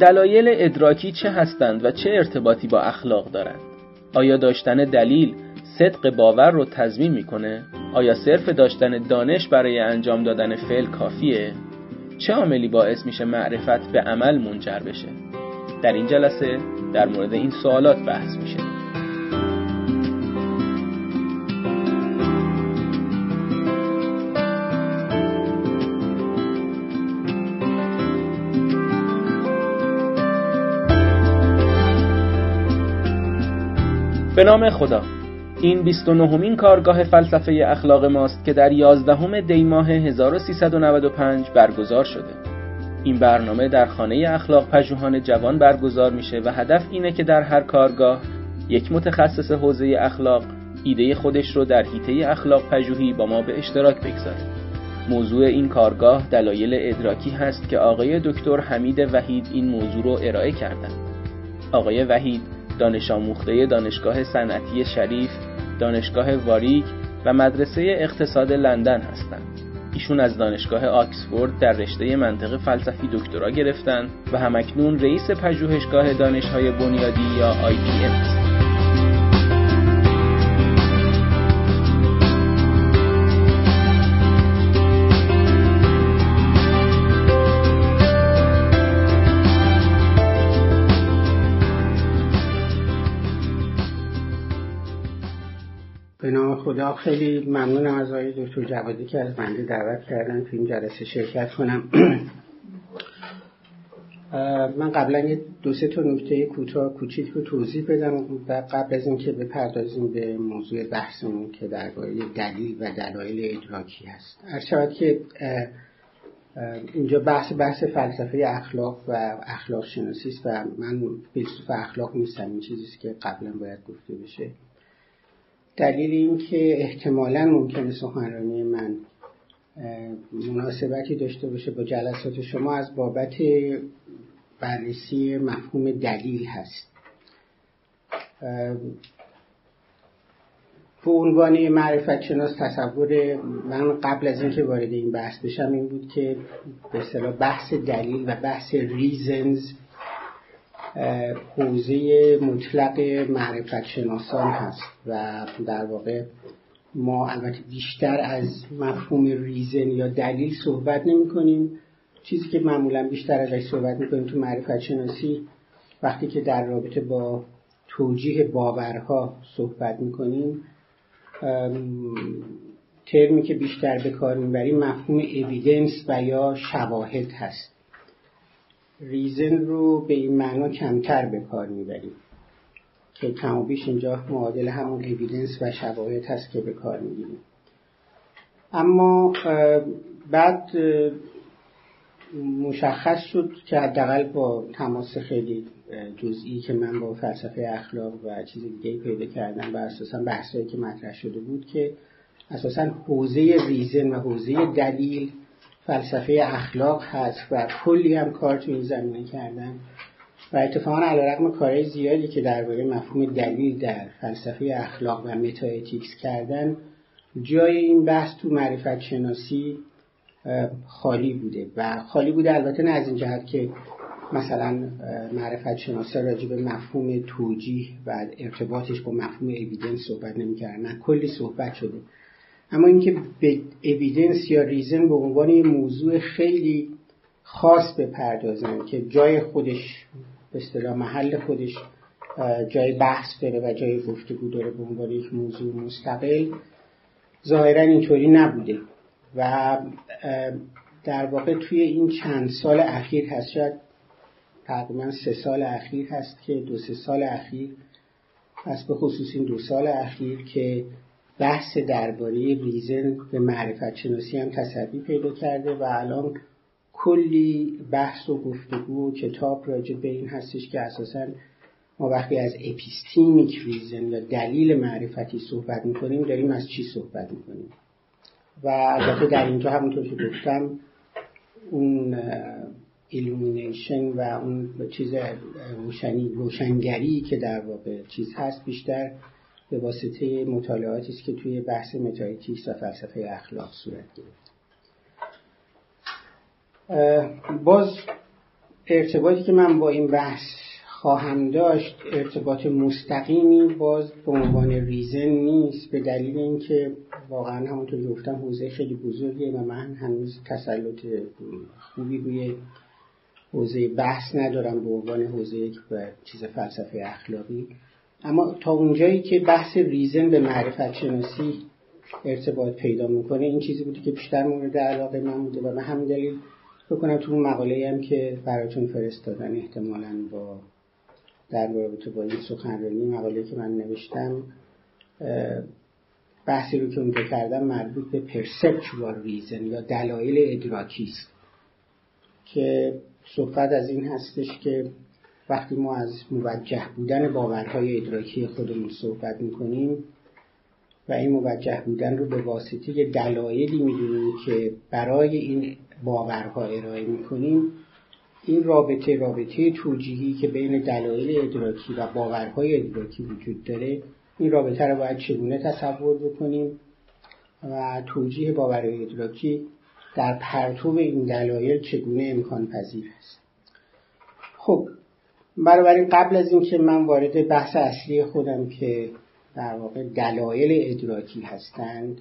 دلایل ادراکی چه هستند و چه ارتباطی با اخلاق دارند؟ آیا داشتن دلیل صدق باور رو تضمین می‌کنه؟ آیا صرف داشتن دانش برای انجام دادن فعل کافیه؟ چه عاملی باعث میشه معرفت به عمل منجر بشه؟ در این جلسه در مورد این سوالات بحث میشه. به نام خدا این 29 همین کارگاه فلسفه اخلاق ماست که در 11 دی ماه 1395 برگزار شده. این برنامه در خانه اخلاق پژوهان جوان برگزار میشه و هدف اینه که در هر کارگاه یک متخصص حوزه اخلاق ایده خودش رو در حیطه اخلاق پژوهی با ما به اشتراک بگذاره. موضوع این کارگاه دلایل ادراکی هست که آقای دکتر حمید وحید این موضوع رو ارائه کردند. آقای وحید دانش آموخته دانشگاه صنعتی شریف، دانشگاه واریک و مدرسه اقتصاد لندن هستند. ایشون از دانشگاه آکسفورد در رشته منطق فلسفی دکترا گرفتن و همکنون رئیس پژوهشگاه دانشهای بنیادی یا IPM هستند. خیلی ممنونم از آقای دکتر جوادی که از بنده دعوت کردن تو این جلسه شرکت کنم. من قبلا یه دو سه تا نکته کوتاه کوچیک رو توضیح بدم و قبل از اینکه بپردازیم به موضوع بحثمون که درباره دلیل و دلایل ادراکی هست. هر شود که اینجا بحث بحث فلسفه اخلاق و اخلاق شناسی است و من فیلسوف اخلاق نیستم این چیزی که قبلا باید گفته بشه. دلیل این که احتمالا ممکنه سخنرانی من مناسبتی داشته باشه با جلسات شما از بابت بررسی مفهوم دلیل هست. به عنوان معرفت شناس تصور من قبل از اینکه وارد این بحث بشم این بود که به اصطلاح بحث دلیل و بحث ریزنز حوزه مطلق معرفت شناسان هست و در واقع ما البته بیشتر از مفهوم ریزن یا دلیل صحبت نمی کنیم. چیزی که معمولا بیشتر ازش صحبت می‌کنیم تو معرفت شناسی وقتی که در رابطه با توجیه باورها صحبت می‌کنیم ترمی که بیشتر به کار می‌بریم مفهوم اویدنس و یا شواهد هست. ریزن رو به این معنا کمتر به کار می‌بریم. که کم بیش اینجا معادل همون اویدنس و شواهد هست که به کار می‌گیریم. اما بعد مشخص شد که حداقل با تماس خیلی جزئی که من با فلسفه اخلاق و چیز دیگه پیدا کردم و اساسا بحثایی که مطرح شده بود که اساسا حوزه ریزن و حوزه دلیل فلسفه اخلاق هست و کلی هم کار تو این زمینه کردن. و اتفاقا علیرغم کارهای زیادی که درباره مفهوم دلیل در فلسفه اخلاق و متااتیکس کردن جای این بحث تو معرفت شناسی خالی بوده. و خالی بوده البته نه از این جهت که مثلا معرفت شناسا راجع به مفهوم توجیه و ارتباطش با مفهوم اویدنس صحبت نمی‌کردن. نه کلی صحبت شده. اما اینکه به اویدنس یا ریزن به عنوان یه موضوع خیلی خاص بپردازن که جای خودش به اصطلاح محل خودش جای بحث داره و جای گفتگو داره به عنوان یک موضوع مستقل ظاهرا اینطوری نبوده. و در واقع توی این چند سال اخیر هست شاید تقریبا سه سال اخیر هست که دو سه سال اخیر هست به خصوص این دو سال اخیر که بحث درباره reason به معرفت شناسی هم تسری پیدا کرده و الان کلی بحث و گفتگو و کتاب راجع به این هستش که اساسا ما وقتی از epistemic reason یا دلیل معرفتی صحبت می‌کنیم داریم از چی صحبت می‌کنیم؟ و البته در اینجا همونطور که گفتم اون illumination و اون چیز روشنی روشنگری که در واقع چیز هست بیشتر به واسطه مطالعاتی است که توی بحث metaethics و فلسفه اخلاق صورت گرفت. باز ارتباطی که من با این بحث خواهم داشت ارتباط مستقیمی باز به عنوان reason نیست به دلیل اینکه واقعا همونطور گفتم حوزه خیلی بزرگیه و من هنوز تسلط خوبی روی حوزه بحث ندارم به عنوان حوزه یک چیز فلسفه اخلاقی. اما تا اونجایی که بحث ریزن به معرفت شناسی ارتباط پیدا می‌کنه این چیزی بودی که بیشتر مورد علاقه من بوده و به همین دلیل بکنم تو اون مقاله هم که براتون فرستادن احتمالا با در رابطه با این سخنرانی مقاله که من نوشتم بحثی رو که اونجا کردم مربوط به پرسپچوال ریزن یا دلایل ادراکی است که صحبت از این هستش که وقتی ما از موجه بودن باورهای ادراکی خودمون صحبت می‌کنیم و این موجه بودن رو به واسطه دلایلی می‌دونیم که برای این باورها ارائه می‌کنیم این رابطه رابطه توجیهی که بین دلایل ادراکی و باورهای ادراکی وجود داره این رابطه رو باید چگونه تصور بکنیم و توجیه باورهای ادراکی در پرتو این دلایل چگونه امکان پذیر است؟ خب بنابراین قبل از اینکه من وارد بحث اصلی خودم که در واقع دلایل ادراکی هستند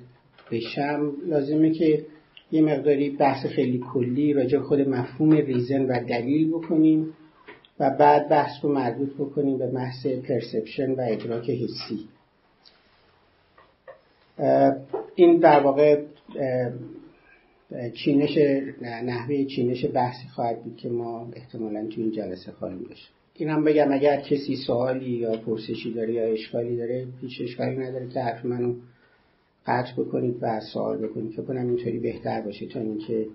بشم لازمه که یه مقداری بحث خیلی کلی راجع خود مفهوم ریزن و دلیل بکنیم و بعد بحث رو مربوط بکنیم به بحث پرسپشن و ادراک حسی. این در واقع چینش نحوه چینش بحثی خواهد بود که ما احتمالا تو این جلسه خواهیم داشت. این هم بگم اگر کسی سوالی یا پرسشی داره یا اشکالی داره هیچ اشکالی نداره که حرف منو قطع بکنید و سوال بکنید. که کنم اینطوری بهتر باشه تا اینکه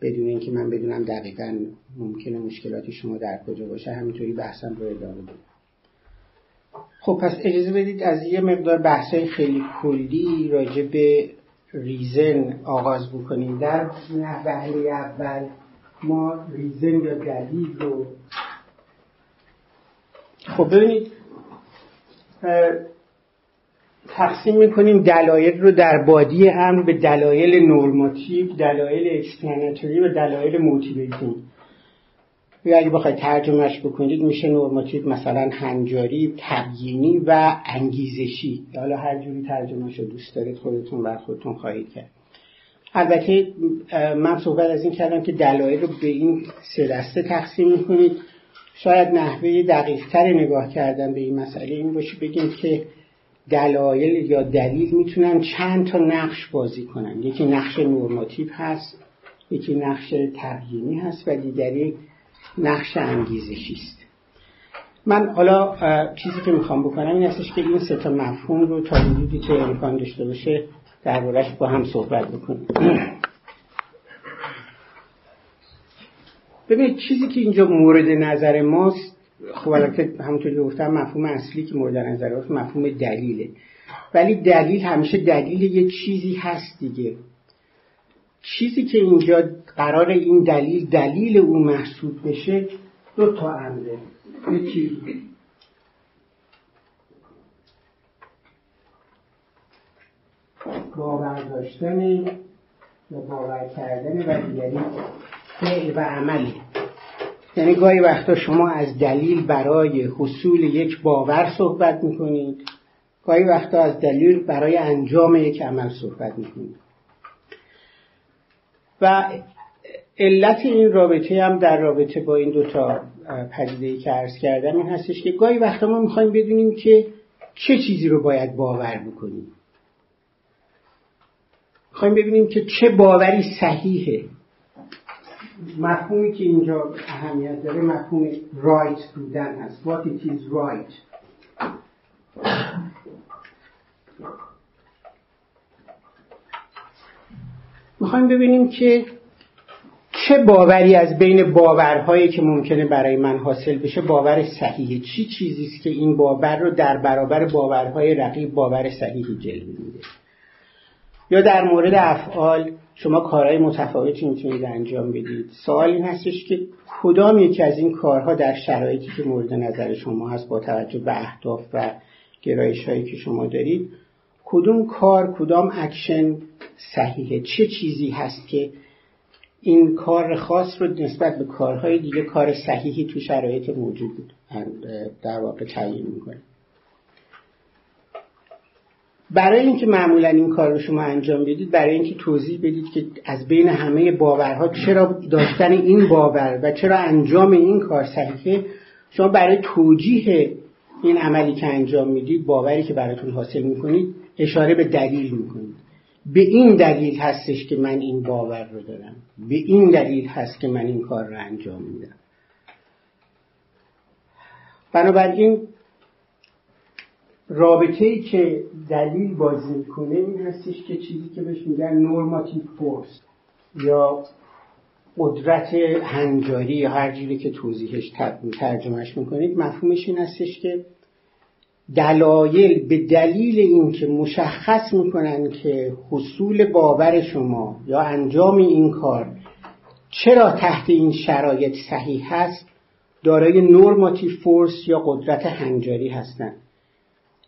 بدون اینکه من بدونم دقیقا ممکنه مشکلات شما در کجا باشه همینطوری بحثم رو ادامه بدم. خب پس اجازه بدید از یه مقدار بحثای خیلی کلی راجع به reason آغاز بکنیم. در نحوه اول ما reason یا دلیل رو خب ببینید تقسیم می‌کنیم دلایل رو در بادی امر به دلایل normative دلایل explanatory و دلایل motivating اگه بخواید ترجمهش بکنید میشه نورماتیو مثلا هنجاری تبیینی و انگیزشی. حالا هر جوری ترجمهش رو دوست دارید خودتون بر خودتون خواهید کرد. البته من صحبت از این کردم که دلایل رو به این سه دسته تقسیم می‌کنید. شاید نحوه دقیقتر نگاه کردن به این مسئله این باشه بگیم که دلایل یا دلیل می‌تونن چند تا نقش بازی کنن. یکی نقش نورماتیو هست یکی نقش تبیینی هست و دیگری نقش انگیزشی است. من حالا چیزی که می‌خوام بکنم این هستش که این سه تا مفهوم رو تا حدودی که امکان داشته باشه دربارهش با هم صحبت بکنیم. ببینید چیزی که اینجا مورد نظر ماست خب البته همونطور که گفتم مفهوم اصلی که مورد نظر ماست مفهوم دلیله. ولی دلیل همیشه دلیل یه چیزی هست دیگه. چیزی که اینجا قرار این دلیل دلیل او محسوب بشه دو تا امره. یکی باور داشتن یا باور کردن و دیگری. فعل و عملی. یعنی گاهی وقتا شما از دلیل برای حصول یک باور صحبت می‌کنید. گاهی وقتا از دلیل برای انجام یک عمل صحبت می‌کنید. و علت این رابطه هم در رابطه با این دوتا پدیده که عرض کردم این هستش که گاهی وقتا ما می‌خوایم بدونیم که چه چیزی رو باید باور بکنیم. می‌خوایم ببینیم که چه باوری صحیحه. مفهومی که اینجا اهمیت داره مفهوم رایت بودن هست. What it is right. می‌خوایم ببینیم که چه باوری از بین باورهایی که ممکنه برای من حاصل بشه باور صحیحه. چی چیزی است که این باور رو در برابر باورهای رقیب باور صحیحی جلوه میده؟ یا در مورد افعال شما کارهای متفاوتی می‌تونید انجام بدید. سوال این هستش که کدام یکی از این کارها در شرایطی که مورد نظر شما هست با توجه به اهداف و گرایش هایی که شما دارید کدوم کار کدام اکشن صحیحه؟ چه چیزی هست که این کار خاص رو نسبت به کارهای دیگه کار صحیحی تو شرایط موجود در واقع تعیین می‌کنه؟ برای اینکه معمولا این کار رو شما انجام بدید برای اینکه توضیح بدید که از بین همه باورها چرا داشتن این باور و چرا انجام این کار صحیحه شما برای توجیه این عملی که انجام می‌دید باوری که براتون حاصل می‌کنید اشاره به دلیل می‌کنید. به این دلیل هستش که من این باور رو دارم. به این دلیل هست که من این کار رو انجام میدم. بنابراین رابطه ای که دلیل بازی می‌کنه این هستش که چیزی که بهش میگن نورماتیو فورس یا قدرت هنجاری یا هر جوری که توضیحش ترجمهش می‌کنید مفهومش این هستش که دلایل به دلیل اینکه مشخص می‌کنن که حصول باور شما یا انجام این کار چرا تحت این شرایط صحیح هست دارای نورماتیو فورس یا قدرت هنجاری هستند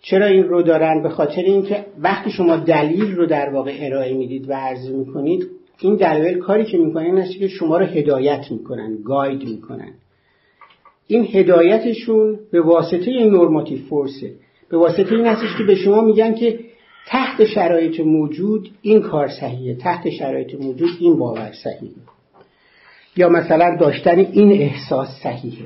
چرا این رو دارن؟ به خاطر اینکه وقتی شما دلیل رو در واقع ارائه می‌دید و عرضه می‌کنید این دلایل کاری که می‌کنن این که شما رو هدایت می‌کنن گاید می‌کنن. این هدایتشون به واسطه این نورماتیو فورسه به واسطه این هستش که به شما میگن که تحت شرایط موجود این کار صحیحه تحت شرایط موجود این باور صحیحه. یا مثلا داشتن این احساس صحیحه.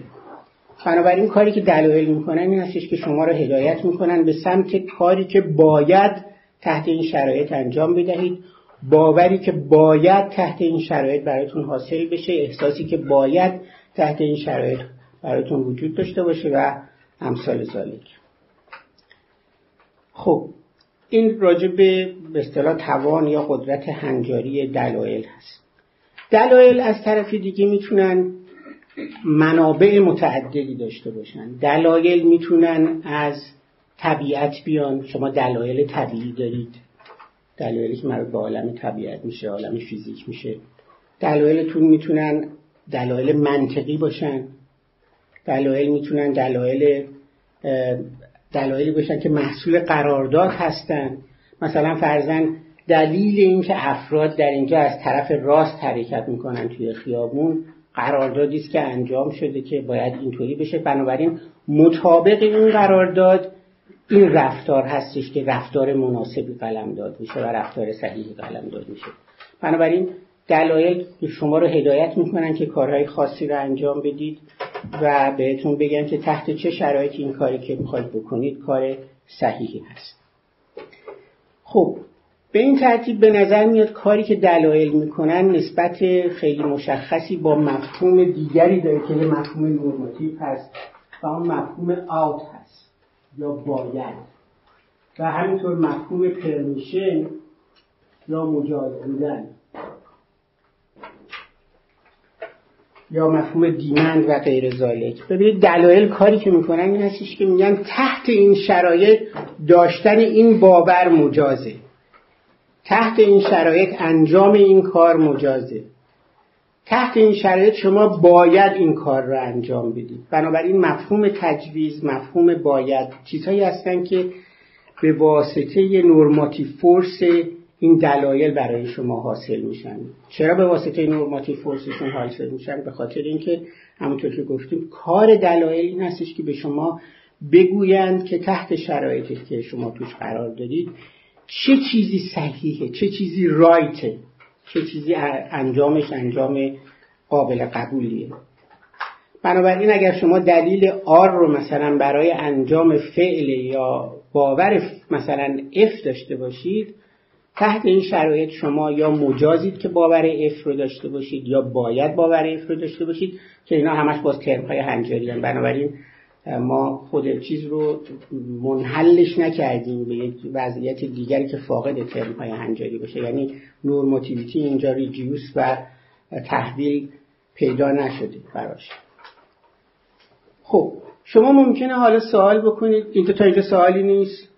بنابراین کاری که دلایل می‌کنن این هستش که شما رو هدایت می‌کنن به سمت کاری که باید تحت این شرایط انجام بدهید. باوری که باید تحت این شرایط براتون حاصل بشه احساسی که باید تحت این شرایط براتون وجود داشته باشه و امثال ذالک خب این راجع به به اصطلاح توان یا قدرت هنجاری دلایل هست. دلایل از طرف دیگه می‌تونن منابع متعددی داشته باشن. دلایل می‌تونن از طبیعت بیان. شما دلایل طبیعی دارید. دلایلی که مربوط به عالم طبیعت میشه عالم فیزیک میشه. دلایلتون می‌تونن دلایل منطقی باشن. دلایل می‌تونن دلایل دلایلی باشن که محصول قرارداد هستن. مثلا فرزن دلیل اینکه افراد در اینجا از طرف راست حرکت می‌کنن توی خیابون قراردادی است که انجام شده که باید اینطوری بشه. بنابراین مطابق این قرارداد این رفتار هستش که رفتار مناسبی قلم داد میشه و رفتار صحیحی قلم داد میشه. بنابراین دلایل شما رو هدایت می‌کنن که کارهای خاصی رو انجام بدید و بهتون بگن که تحت چه شرایطی این کاری که می‌خواید بکنید کار صحیحی هست. خب به این ترتیب به نظر میاد کاری که دلایل می‌کنن نسبت خیلی مشخصی با مفهوم دیگری داره که مفهوم نورماتیو هست و اون مفهوم آوت هست یا باید. و همینطور مفهوم پرمیشن یا مجاز بودن. یا مفهوم دیمند و غیر زالک ببینید دلایل کاری که می‌کنن این هستش که میگن تحت این شرایط داشتن این باور مجازه. تحت این شرایط انجام این کار مجازه. تحت این شرایط شما باید این کار را انجام بدید. بنابراین مفهوم تجویز مفهوم باید چیزهایی هستن که به واسطه نورماتیو فورس این دلایل برای شما حاصل میشن. چرا به واسطه نورماتیو فورسشون حاصل میشن؟ به خاطر اینکه همونطور که گفتیم کار دلایل این هستش که به شما بگویند که تحت شرایطی که شما توش قرار دارید چه چیزی صحیحه؟ چه چیزی رایته؟ چه چیزی انجامش انجام قابل قبولیه؟ بنابراین اگر شما دلیل آر رو مثلا برای انجام فعل یا باور مثلا F داشته باشید تحت این شرایط شما یا مجازید که باور F رو داشته باشید یا باید باور F رو داشته باشید که اینا همش باز ترم های هنجاری هم. بنابراین ما خود چیز رو منحلش نکردیم به یک وضعیت دیگری که فاقد ترم های هنجاری باشه. یعنی normativity اینجا reduce و تحویل پیدا نشده براش. خب شما ممکنه حالا سوال بکنید. این تا اینجا سوالی نیست؟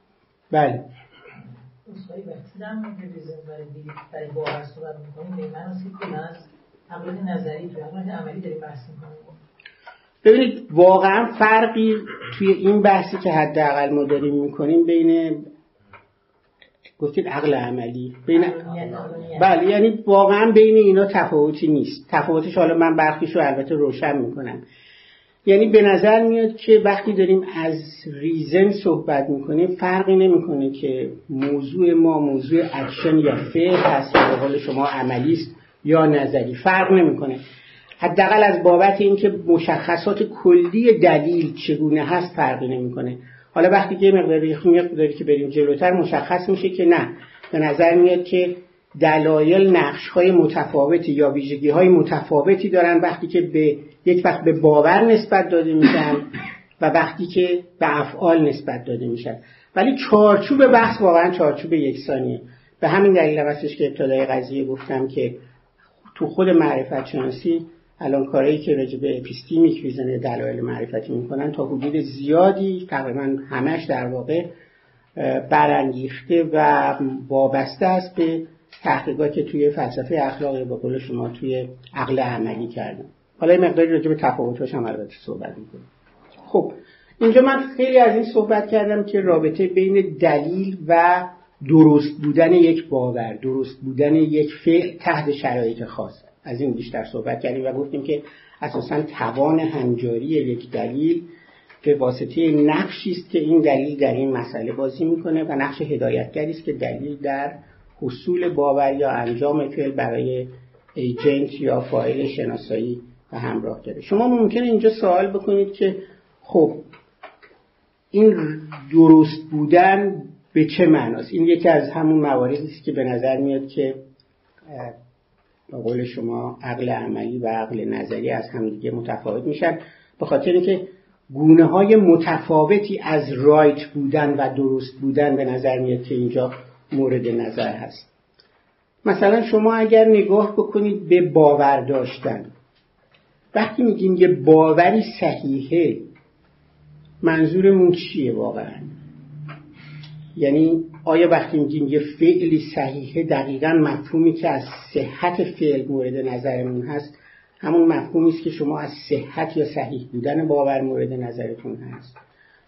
بله. نظری عملی داریم بحث ببینید واقعا فرقی توی این بحثی که حداقل ما داریم می‌کنیم بین گفتید عقل عملی بین بله یعنی واقعا بین اینا تفاوتی نیست. تفاوتش حالا من برخیش رو البته روشن می‌کنم. یعنی به نظر میاد که وقتی داریم از reason صحبت می‌کنیم فرقی نمی‌کنه که موضوع ما موضوع اکشن یا فعل هست یا حال شما عملی است یا نظری. فرق نمی‌کنه. حداقل از بابت اینکه مشخصات کلی دلیل چگونه هست فرقی نمی‌کنه. حالا وقتی که مقداری مقداری که بریم جلوتر مشخص میشه که نه. به نظر میاد که دلایل نقش های متفاوتی یا ویژگی های متفاوتی دارن وقتی که به یک وقت به باور نسبت داده میشن و وقتی که به افعال نسبت داده میشن. ولی چارچوب بحث واقعا چارچوب یکسانیه به همین دلیل هستش که ابتدای قضیه گفتم که تو خود معرفت شناسی الان کارهایی که راجع به epistemic reason دلایل معرفتی می‌کنن تا حدود زیادی تقریبا همش در واقع برانگیخته و وابسته است به تحقیقات توی فلسفه اخلاقی به قول شما توی عقل عملی کردن. حالا یه مقداری راجع به تفاوت‌هاش هم البته صحبت می‌کنیم. خب اینجا من خیلی از این صحبت کردم که رابطه بین دلیل و درست بودن یک باور درست بودن یک فعل تحت شرایط خاص. از این بیشتر صحبت کردیم و گفتیم که اساسا توان هنجاری یک دلیل به واسطه نقشی است که این دلیل در این مسئله بازی می‌کنه و نقش هدایتگری است که دلیل در حصول باور یا انجام فعل برای ایجنت یا فایل شناسایی و همراه داره. شما ممکنه اینجا سوال بکنید که خب این درست بودن به چه معناست؟ این یکی از همون مواردی است که به نظر میاد که با قول شما عقل عملی و عقل نظری از همدیگه متفاوت میشن. به خاطر اینکه گونه های متفاوتی از رایت بودن و درست بودن به نظر میاد که اینجا مورد نظر هست. مثلا شما اگر نگاه بکنید به باور داشتن. وقتی میگیم یه باوری صحیحه منظورمون چیه واقعا؟ یعنی آیا وقتی میگیم یه فعلی صحیحه دقیقا مفهومی که از صحت فعل مورد نظرمون هست همون مفهومی است که شما از صحت یا صحیح بودن باور مورد نظرتون هست؟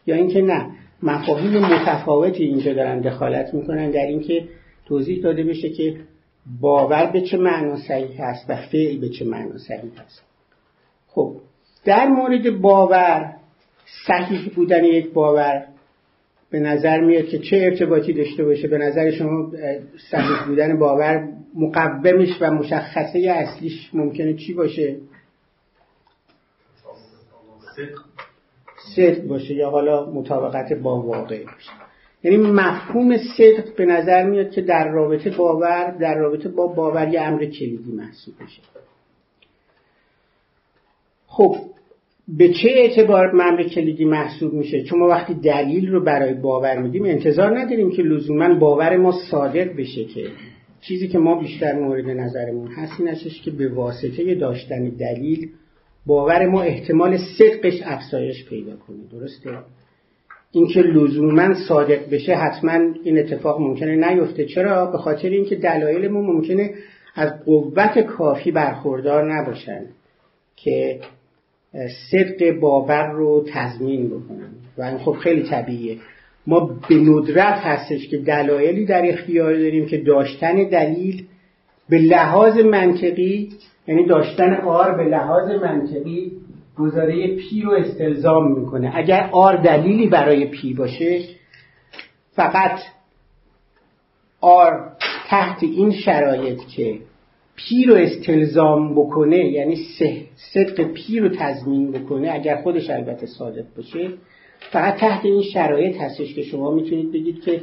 یا اینکه نه مفاهیم متفاوتی اینجا دارن دخالت می‌کنن در اینکه توضیح داده بشه که باور به چه معنا صحیح هست و فعل به چه معنا صحیح هست خب در مورد باور صحیح بودن یک باور به نظر میاد که چه ارتباطی داشته باشه؟ به نظر شما صحیح بودن باور مقومش و مشخصه اصلیش ممکنه چی باشه؟ صدق. باشه یا حالا مطابقت با واقع باشه. یعنی مفهوم صدق به نظر میاد که در رابطه باور در رابطه با باور یه امر کلیدی محسوب بشه خب به چه اعتبار ممر کلیدی محسوب میشه؟ چون ما وقتی دلیل رو برای باور میدیم انتظار نداریم که لزوما باور ما صادق بشه که چیزی که ما بیشتر مورد نظرمون هست این که به واسطه داشتن دلیل باور ما احتمال صدقش افزایش پیدا کنه. درسته؟ اینکه لزوما صادق بشه حتما این اتفاق ممکنه نیفته. چرا؟ به خاطر اینکه دلایل ما ممکنه از قوت کافی برخوردار نباشن که صدق باور رو تضمین بکنن و این خب خیلی طبیعیه. ما به ندرت هستش که دلایلی در اختیار داریم که داشتن دلیل به لحاظ منطقی یعنی داشتن R به لحاظ منطقی گزاره P رو استلزام می‌کنه. اگر R دلیلی برای P باشه فقط R تحت این شرایط که P رو استلزام بکنه یعنی صدق P رو تضمین بکنه اگر خودش البته صادق باشه فقط تحت این شرایط هستش که شما می‌تونید بگید که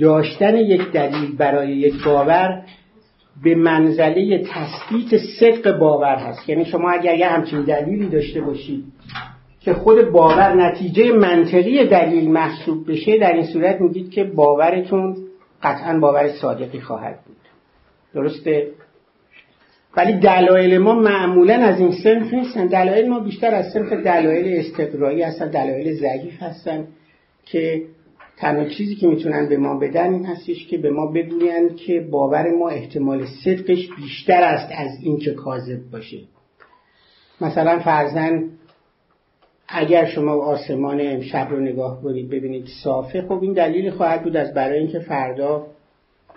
داشتن یک دلیل برای یک باور به منزله تثبیت صدق باور هست. یعنی شما اگر یه همچین دلیلی داشته باشید که خود باور نتیجه منطقی دلیل محسوب بشه در این صورت میگید که باورتون قطعا باور صادقی خواهد بود. درسته؟ ولی دلایل ما معمولا از این سنف نیستن. دلایل ما بیشتر از سنف دلایل استقرایی هستن دلایل ضعیف هستن که تنها چیزی که می‌تونن به ما بدن این هستش که به ما بگویند که باور ما احتمال صدقش بیشتر است از این که کاذب باشه. مثلا فرزن اگر شما آسمان شب رو نگاه کنید ببینید صافه خب این دلیل خواهد بود از برای اینکه فردا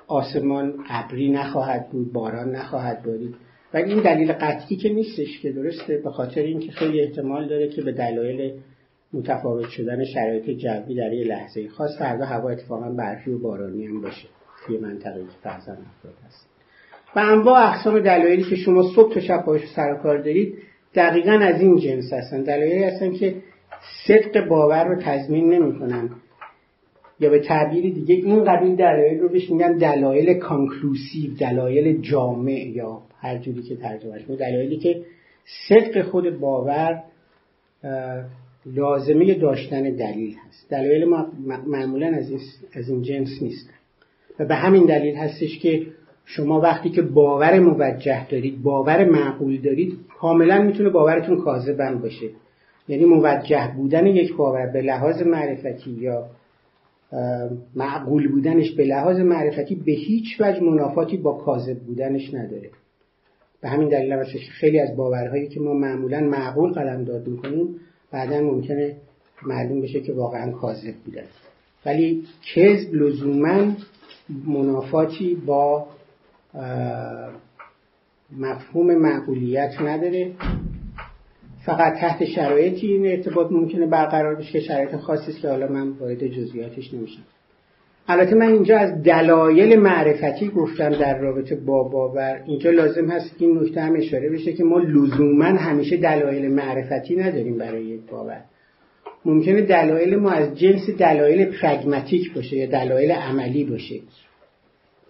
آسمان ابری نخواهد بود باران نخواهد بارید. ولی این دلیل قطعی که نیستش که درسته به خاطر اینکه خیلی احتمال داره که به دلایل متفاوت شدن شرایط جوی در یه لحظه خاص فردا هوا اتفاقا برفی و بارانی هم باشه. توی منطقه که فرضا آفتابی هست. و انواع اقسام دلایلی که شما صبح تا شب باش سر کار دارید دقیقا از این جنس هستن. دلایلی هستن که صدق باور رو تضمین نمی‌کنن. یا به تعبیر دیگه این قبیل دلایل رو بهش میگن دلایل conclusive دلایل جامع یا هر جوری که ترجمهش دلایلی که صدق خود باور لازمه داشتن دلیل هست. دلایل معمولا از این, از این جنس نیستن. و به همین دلیل هستش که شما وقتی که باور موجه دارید باور معقول دارید کاملا می‌تونه باورتون کاذبم باشه. یعنی موجه بودن یک باور به لحاظ معرفتی یا معقول بودنش به لحاظ معرفتی به هیچ وجه منافاتی با کاذب بودنش نداره. به همین دلیل هستش خیلی از باورهایی که ما معمولا معقول قلم داد می‌کنیم بعدا ممکنه معلوم بشه که واقعا کاذب بودن. ولی کذب لزوما منافاتی با مفهوم معقولیت نداره. فقط تحت شرایطی این ارتباط ممکنه برقرار بشه که شرایط خاصی است که حالا من وارد جزئیاتش نمیشم. البته من اینجا از دلایل معرفتی گفتم در رابطه با باور. اینجا لازم هست این نکته هم اشاره بشه که ما لزوما همیشه دلایل معرفتی نداریم برای یک باور. ممکنه دلایل ما از جنس دلایل پرگماتیک باشه یا دلایل عملی باشه.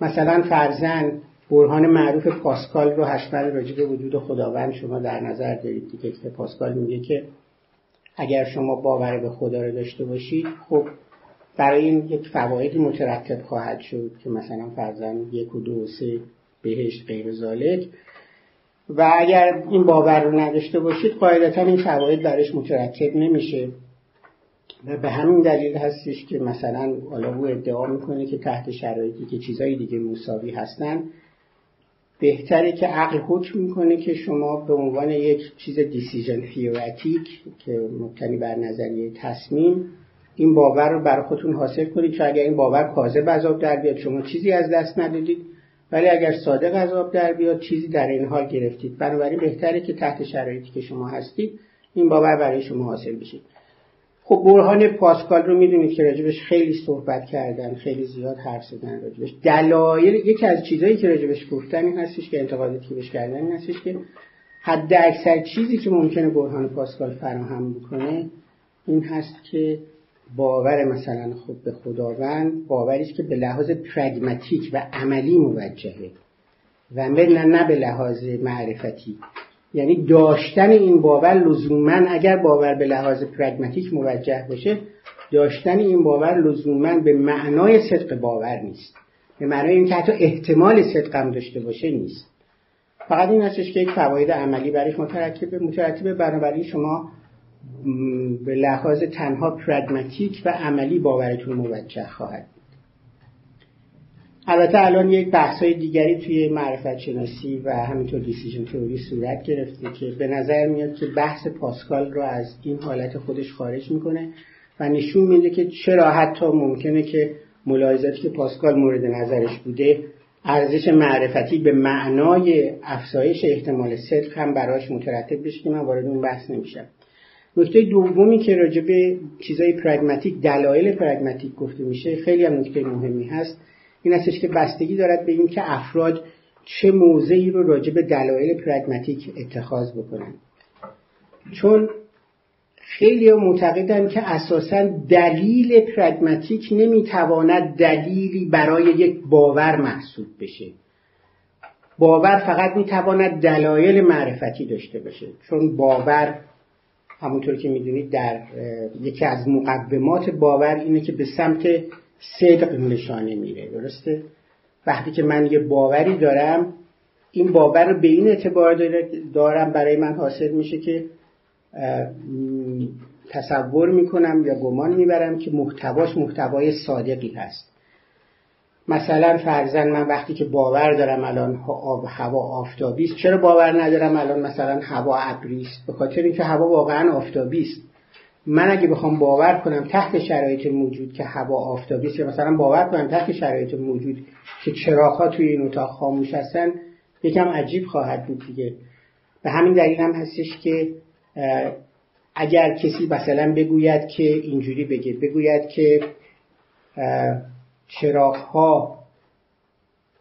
مثلا فرزن برهان معروف پاسکال رو حتما راجع به وجود خداوند شما در نظر دارید دیگه که پاسکال میگه که اگر شما باور به خدا رو داشته باشید خب برای این یک فوایدی مترتب خواهد شد که مثلا فرزن یک و دو و سه بهشت غیر زالک و اگر این باور رو نداشته باشید قاعدتا این فواید برش مترتب نمیشه. و به همین دلیل هستش که مثلا حالا او ادعا می‌کنه که تحت شرایطی که چیزایی دیگه مساوی هستن بهتره که عقل حکم می‌کنه که شما به عنوان یک چیز دیسیژن فیوراتیک که مبتنی بر نظریه تصمیم این باور رو برای خودتون حاصل کنید چون اگر این باور کاذب عذاب در بیاد شما چیزی از دست ندادید. ولی اگر صادق عذاب در بیاد چیزی در این حال گرفتید. بنابراین بهتره که تحت شرایطی که شما هستید این باور برای شما حاصل بشید خب برهان پاسکال رو می‌دونید که راجبش خیلی صحبت کردن خیلی زیاد حرف زدن راجبش دلایل یکی از چیزهایی که راجبش گفتن این هستش که انتقادی که بهش کردن این هستش که حد اکثر چیزی که ممکنه برهان پاسکال فراهم بکنه این هست که باور مثلا خود به خداوند باوری که به لحاظ پرگماتیک و عملی موجهه و نه نه به لحاظ معرفتی. یعنی داشتن این باور لزوما اگر باور به لحاظ پرگماتیک موجه باشه داشتن این باور لزوما به معنای صدق باور نیست. به معنای اینکه حتی احتمال صدقم داشته باشه نیست. فقط این هستش که یک فواید عملی برش مترکبه مترتبه. بنابراین شما به لحاظ تنها پرگماتیک و عملی باورتون موجه خواهد البته الان یک بحث دیگری توی معرفت شناسی و همینطور دیسیژن تئوری صورت گرفته که به نظر میاد که بحث پاسکال رو از این حالت خودش خارج می‌کنه و نشون میده که چرا حتی ممکنه که ملاحظاتی که پاسکال مورد نظرش بوده ارزش معرفتی به معنای افزایش احتمال صدق هم براش مترتب بشه که من وارد اون بحث نمیشم. نکته دومی که راجع به چیزای پرگماتیک دلایل پرگماتیک گفته میشه خیلی هم نکته مهمی هست. این هستش که بستگی دارد به اینکه افراد چه موضعی رو راجع به دلایل پرگماتیک اتخاذ بکنن چون خیلی معتقدن که اساسا دلیل پرگماتیک نمی‌تواند دلیلی برای یک باور محسوب بشه. باور فقط می‌تواند دلایل معرفتی داشته باشه. چون باور همونطور که می‌دونید در یکی از مقدمات باور اینه که به سمت صدق نشانه میره درسته؟ وقتی که من یه باوری دارم این باور رو به این اعتبار دارم برای من حاصل میشه که تصور می‌کنم یا گمان می‌برم که محتواش محتوای صادقی هست. مثلا فرزن من وقتی که باور دارم الان هوا آفتابی است چرا باور ندارم الان مثلا هوا ابری است به خاطر اینکه هوا واقعا آفتابی است. من اگه بخوام باور کنم تحت شرایط موجود که هوا آفتابی است مثلا باور کنم تحت شرایط موجود که چراغ توی این اتاق خاموش هستن یکم عجیب خواهد بود دیگه. به همین دلیل هم هستش که اگر کسی مثلا بگوید که اینجوری بگه بگوید که چراغ ها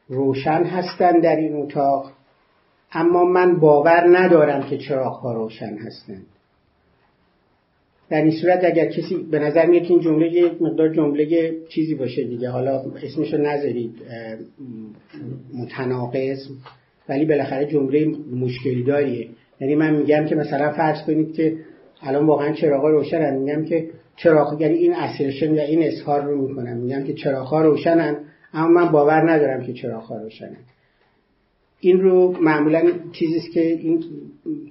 روشن هستند در این اتاق اما من باور ندارم که چراغ ها روشن هستند در این صورت اگر کسی به نظر میاد که این جمله یه مقدار جمله چیزی باشه دیگه حالا اسمشو نذارید متناقض ولی بالاخره جمله مشکلی داریه. یعنی من میگم که مثلا فرض کنید که الان واقعا چراغ روشنن. میگم که چراغ یعنی این اسرشن یا این اظهار رو می‌کنم. میگم که چراغ روشنن اما من باور ندارم که چراغ روشنن. این رو معمولا چیزی که این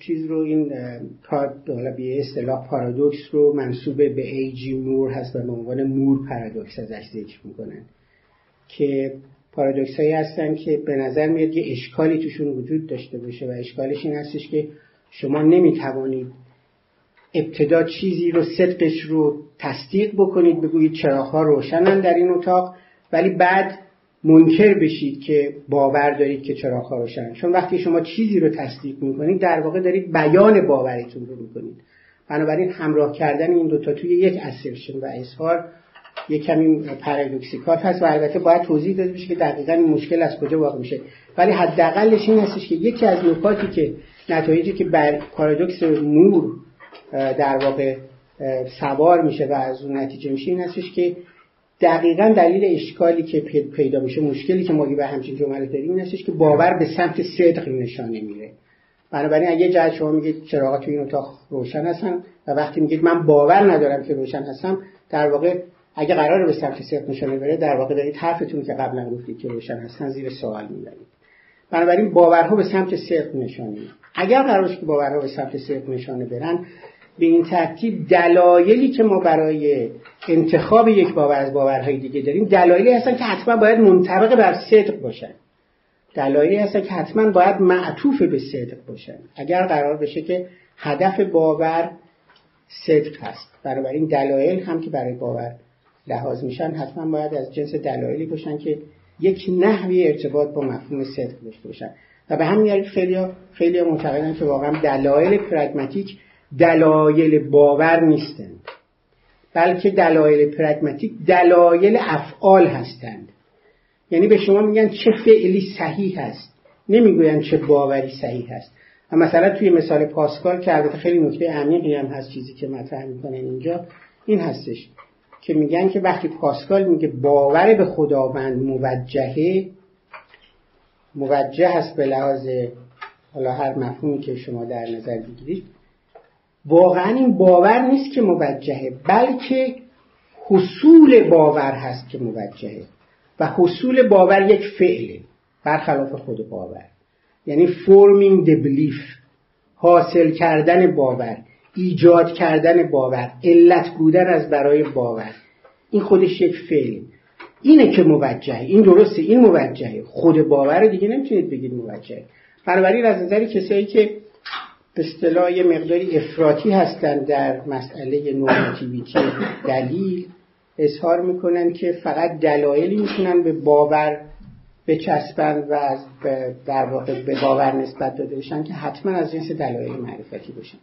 چیز رو این حالا به اصطلاح پارادوکس رو منصوب به ایجی مور هست و به عنوان مور پارادوکس ازش ذکر می‌کنن. که پارادوکس هایی هستن که به نظر میاد یه اشکالی توشون وجود داشته باشه و اشکالش این هستش که شما نمی‌توانید ابتدا چیزی رو صدقش رو تصدیق بکنید بگویید چراغ روشنن در این اتاق ولی بعد منکر بشید که باور دارید که چراغ ها روشن چون وقتی شما چیزی رو تصدیق می‌کنید در واقع دارید بیان باورتون رو می‌کنید. بنابراین همراه کردن این دوتا توی یک اسرشن و اظهار یک کمی پارادوکسیکات هست و البته باید توضیح داده بشه که دقیقا این مشکل از کجا واقع میشه. ولی حداقلش این هستش که یکی از نکاتی که نتایجی که بر پارادوکس مور در واقع سوار میشه و از اون نتیجه میشه این هستش که دقیقا دلیل اشکالی که پیدا میشه مشکلی که ما به همچین جمله داریم این که باور به سمت صدق نشانه میره بنابراین اگه جهت شما میگید چراغ توی این اتاق روشن هستن و وقتی میگید من باور ندارم که روشن هستم در واقع اگه قرار به سمت صدق نشانه بره در واقع دارید حرفتون که قبلا گفتید که روشن هستن زیر سوال می‌برید. بنابراین باورها به سمت صدق نشانه اگر قرار که باورها به سمت صدق نشانه برن به این ترتیب دلایلی که ما برای انتخاب یک باور از باورهای دیگه داریم دلایلی هستن که حتما باید منطبق بر صدق باشن. دلایلی هستن که حتما باید معطوف به صدق باشن. اگر قرار بشه که هدف باور صدق هست. بنابراین دلایل هم که برای باور لحاظ میشن حتما باید از جنس دلایلی باشن که یک نحوی ارتباط با مفهوم صدق داشته باشن. و به همین دلیل خیلی خیلی معتقدن که واقعا دلایل پرگماتیک دلایل باور نیستند بلکه دلایل پرگماتیک دلایل افعال هستند. یعنی به شما میگن چه فعلی صحیح هست. نمی‌گوین چه باوری صحیح هست. و مثلا توی مثال پاسکال که البته خیلی نکته عمیقی هم هست چیزی که مطرح می‌کنن اینجا این هستش که میگن که وقتی پاسکال میگه باور به خداوند موجهه موجه هست به لحاظ حالا هر مفهومی که شما در نظر بگیرید واقعا این باور نیست که موجهه بلکه حصول باور هست که موجهه. و حصول باور یک فعله برخلاف خود باور. یعنی forming the belief حاصل کردن باور ایجاد کردن باور علت بودن از برای باور. این خودش یک فعل اینه که موجهه. این درسته این موجهه. خود باور دیگه نمی‌تونید بگید موجهه. بنابراین از نظر کسایی که به اصطلاح مقداری افراطی هستند در مسئله نورماتیویتی دلیل. اظهار می‌کنن که فقط دلایلی می‌تونن به باور بچسبند و در واقع به باور نسبت داده بشن که حتما از جنس دلایل معرفتی باشن.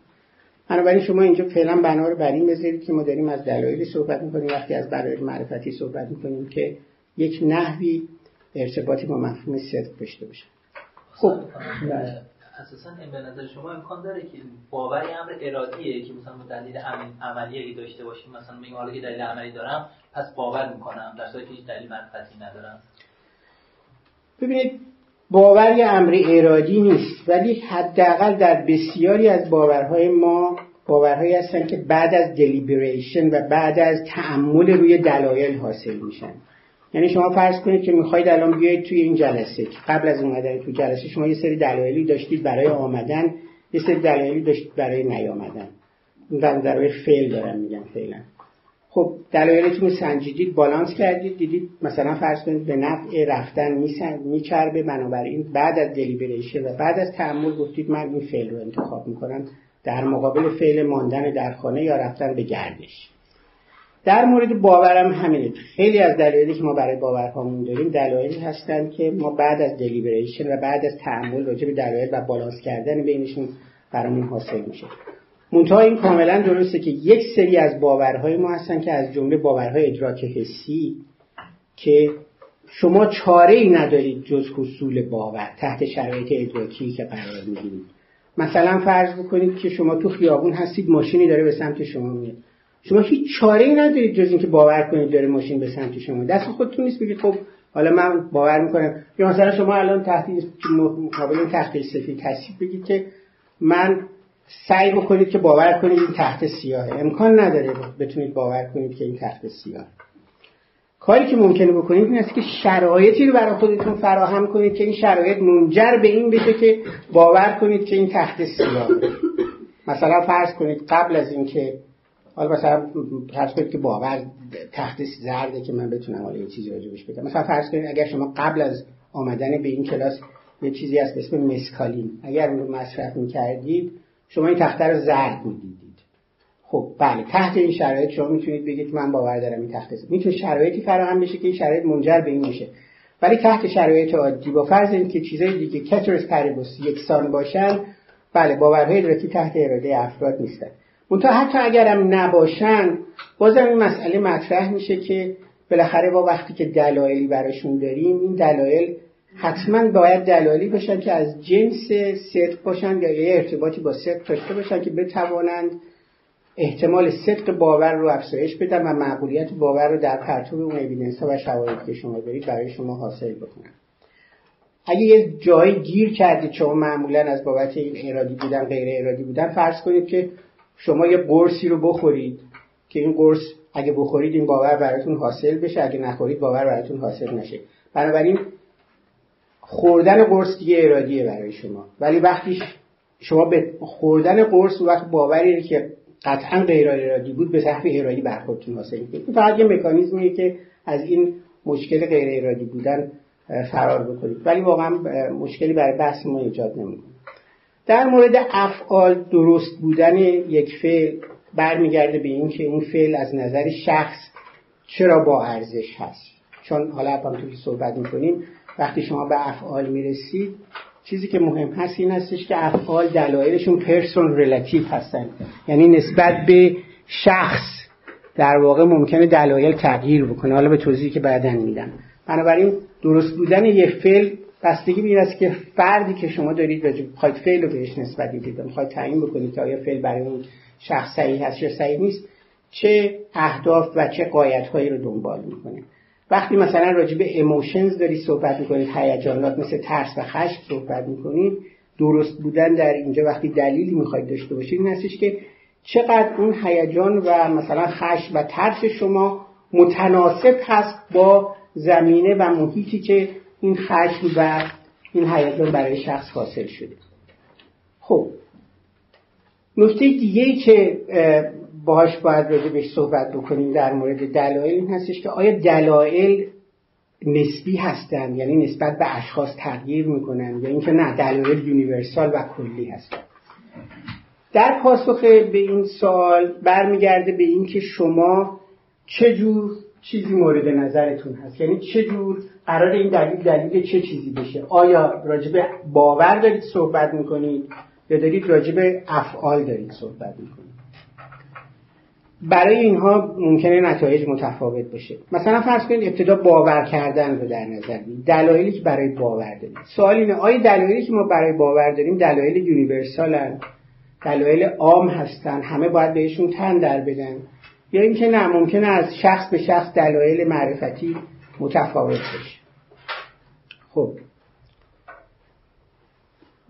بنابراین شما اینجا فعلا بنا رو بر این بذارید که ما داریم از دلایلی صحبت می‌کنیم. وقتی از دلایل معرفتی صحبت می‌کنیم که یک نحوی ارتباطی با مفهوم صدق داشته باشه. خب. اساسا به نظر شما امکان داره که باوری امر ارادیه که مثلا دلیل عملی داشته باشیم مثلا میگم حالا که دلیل عملی دارم پس باور می‌کنم در صورتی که هیچ دلیل منفعتی ندارم. ببینید باور یه امر ارادی نیست ولی حداقل در بسیاری از باورهای ما باورهایی هستن که بعد از دلیبریشن و بعد از تعمل روی دلایل حاصل میشن. یعنی شما فرض کنید که می‌خواید الان بیاید توی این جلسه. که قبل از اومدن تو جلسه شما یه سری دلایلی داشتید برای آمدن یه سری دلایلی داشتید برای نیامدن. در برای فعل دارم میگم فعلا. خب دلایلتون رو سنجیدید بالانس کردید دیدید مثلا فرض کنید به نفع رفتن میچربه بنابراین بعد از دلیبریشن و بعد از تعمل گفتید من این فعل رو انتخاب می‌کنم در مقابل فعل ماندن در خانه یا رفتن به گردش. در مورد باورم همینه. خیلی از دلایلی که ما برای باورهامون داریم دلایلی هستند که ما بعد از دلیبریشن و بعد از تعامل راجع به دلایل و بالانس کردن بینشون برامون حاصل میشه. منتها این کاملا درسته که یک سری از باورهای ما هستن که از جمله باورهای ادراک حسی که شما چاره ای ندارید جز حصول باور تحت شرایط ادراکی که قرار می‌گیرید. مثلا فرض بکنید که شما تو خیابون هستید ماشینی داره به سمت شما میاد. شما هیچ چاره ای ندارید جز اینکه باور کنید داره ماشین به سمت شما. دست خودتون نیست بگید خب حالا من باور می‌کنم. یا مثلا شما الان تحت مقابل تحقیق سفید تصیب بگید که من سعی بکنید که باور کنید این تحت سیاهه. امکان نداره بتونید باور کنید که این تحت سیاه کاری که ممکنه بکنید این است که شرایطی رو برای خودتون فراهم کنید که این شرایط منجر به این بشه که باور کنید که این تحت سیاه مثلا فرض کنید قبل از اینکه حالا مثلا فرض کنید که باور تحت زرده که من بتونم حالا یه چیزی راجبش بگم. مثلا فرض کنید اگر شما قبل از آمدن به این کلاس یه چیزی هست به اسم مسکالین اگر اون رو مصرف می‌کردید شما این تخته رو زرد می‌دیدید. خب بله تحت این شرایط شما می‌تونید بگید من باور دارم این تخته می‌تونه شرایطی فراهم بشه که این شرایط منجر به این میشه. ولی تحت شرایط عادی با فرض اینکه چیزای دیگه کترس پریبوس یکسان باشن بله باورهای ادراکی تحت اراده افراد نیستن. منتها حتی اگرم نباشن بازم این مسئله مطرح میشه که بالاخره با وقتی که دلایلی براشون داریم این دلایل حتما باید دلایلی باشن که از جنس صدق باشن یا یه ارتباطی با صدق داشته باشن که بتوانند احتمال صدق باور رو افزایش بدن و معقولیت باور رو در پرتو اون اویدنس و شواهدی که شما دارید برای شما حاصل بکنن. اگه یه جایی گیر کردید شما معمولا از بابت این ارادی بودن غیر ارادی بودن فرض کنید که شما یه قرصی رو بخورید که این قرص اگه بخورید این باور براتون حاصل بشه اگه نخورید باور براتون حاصل نشه. بنابراین خوردن قرص دیگه ارادیه برای شما. ولی وقتی شما به خوردن قرص وقت باوری که قطعا غیر ارادی بود به صحف ارادی برخوردتون حاصل می‌کنید. فقط یه مکانیزمیه که از این مشکل غیر ارادی بودن فرار بکنید. ولی واقعا مشکلی برای بحث ما ایجاد نمی‌کنه. در مورد افعال درست بودن یک فعل برمیگرده به این که اون فعل از نظر شخص چرا با ارزش هست. چون حالا هم توی صحبت می‌کنیم وقتی شما به افعال می‌رسید چیزی که مهم هست این هستش که افعال دلایلشون پرسون ریلاتیو هستن. یعنی نسبت به شخص در واقع ممکنه دلایل تغییر بکنه. حالا به توضیحی که بعدا میدم. بنابراین درست بودن یه فعل بستگی به است که فردی که شما دارید راجع خواهید فعل رو بهش نسبت می‌دید می‌خواید تعیین بکنید که آیا فعل برای اون شخص صحیح هست یا صحیح نیست چه اهداف و چه غایت هایی رو دنبال می‌کنه وقتی مثلا راجع به emotions دارید صحبت می‌کنید هیجانات مثل ترس و خشم صحبت می‌کنید درست بودن در اینجا وقتی دلیلی می‌خواید داشته باشید این هستش که چقدر اون هیجان و مثلا خشم و ترس شما متناسب هست با زمینه و محیطی که این خشم و این هیجان برای شخص حاصل شده. خب. نکته دیگه ای که باهاش باید راجع بهش صحبت بکنیم در مورد دلایل این هستش که آیا دلایل نسبی هستن؟ یعنی نسبت به اشخاص تغییر می‌کنن یا اینکه نه دلایل یونیورسال و کلی هستن. در پاسخ به این سوال برمیگرده به اینکه شما چه جور چیزی مورد نظرتون هست؟ یعنی چه جور قرار این دلیل دلیل چه چیزی بشه؟ آیا راجب باور دارید صحبت می‌کنید؟ یا دارید راجب افعال دارید صحبت می‌کنید؟ برای اینها ممکنه نتایج متفاوت باشه. مثلا فرض کنید ابتدا باور کردن رو در نظر بگیرید. دلایلی که برای باور دارید. سوال اینه آیا دلایلی که ما برای باور داریم دلایل یونیورسالن دلایل عام هستن همه باید بهشون تن در بدن. یا اینکه نه ممکنه از شخص به شخص دلایل معرفتی متفاوت باشه خب.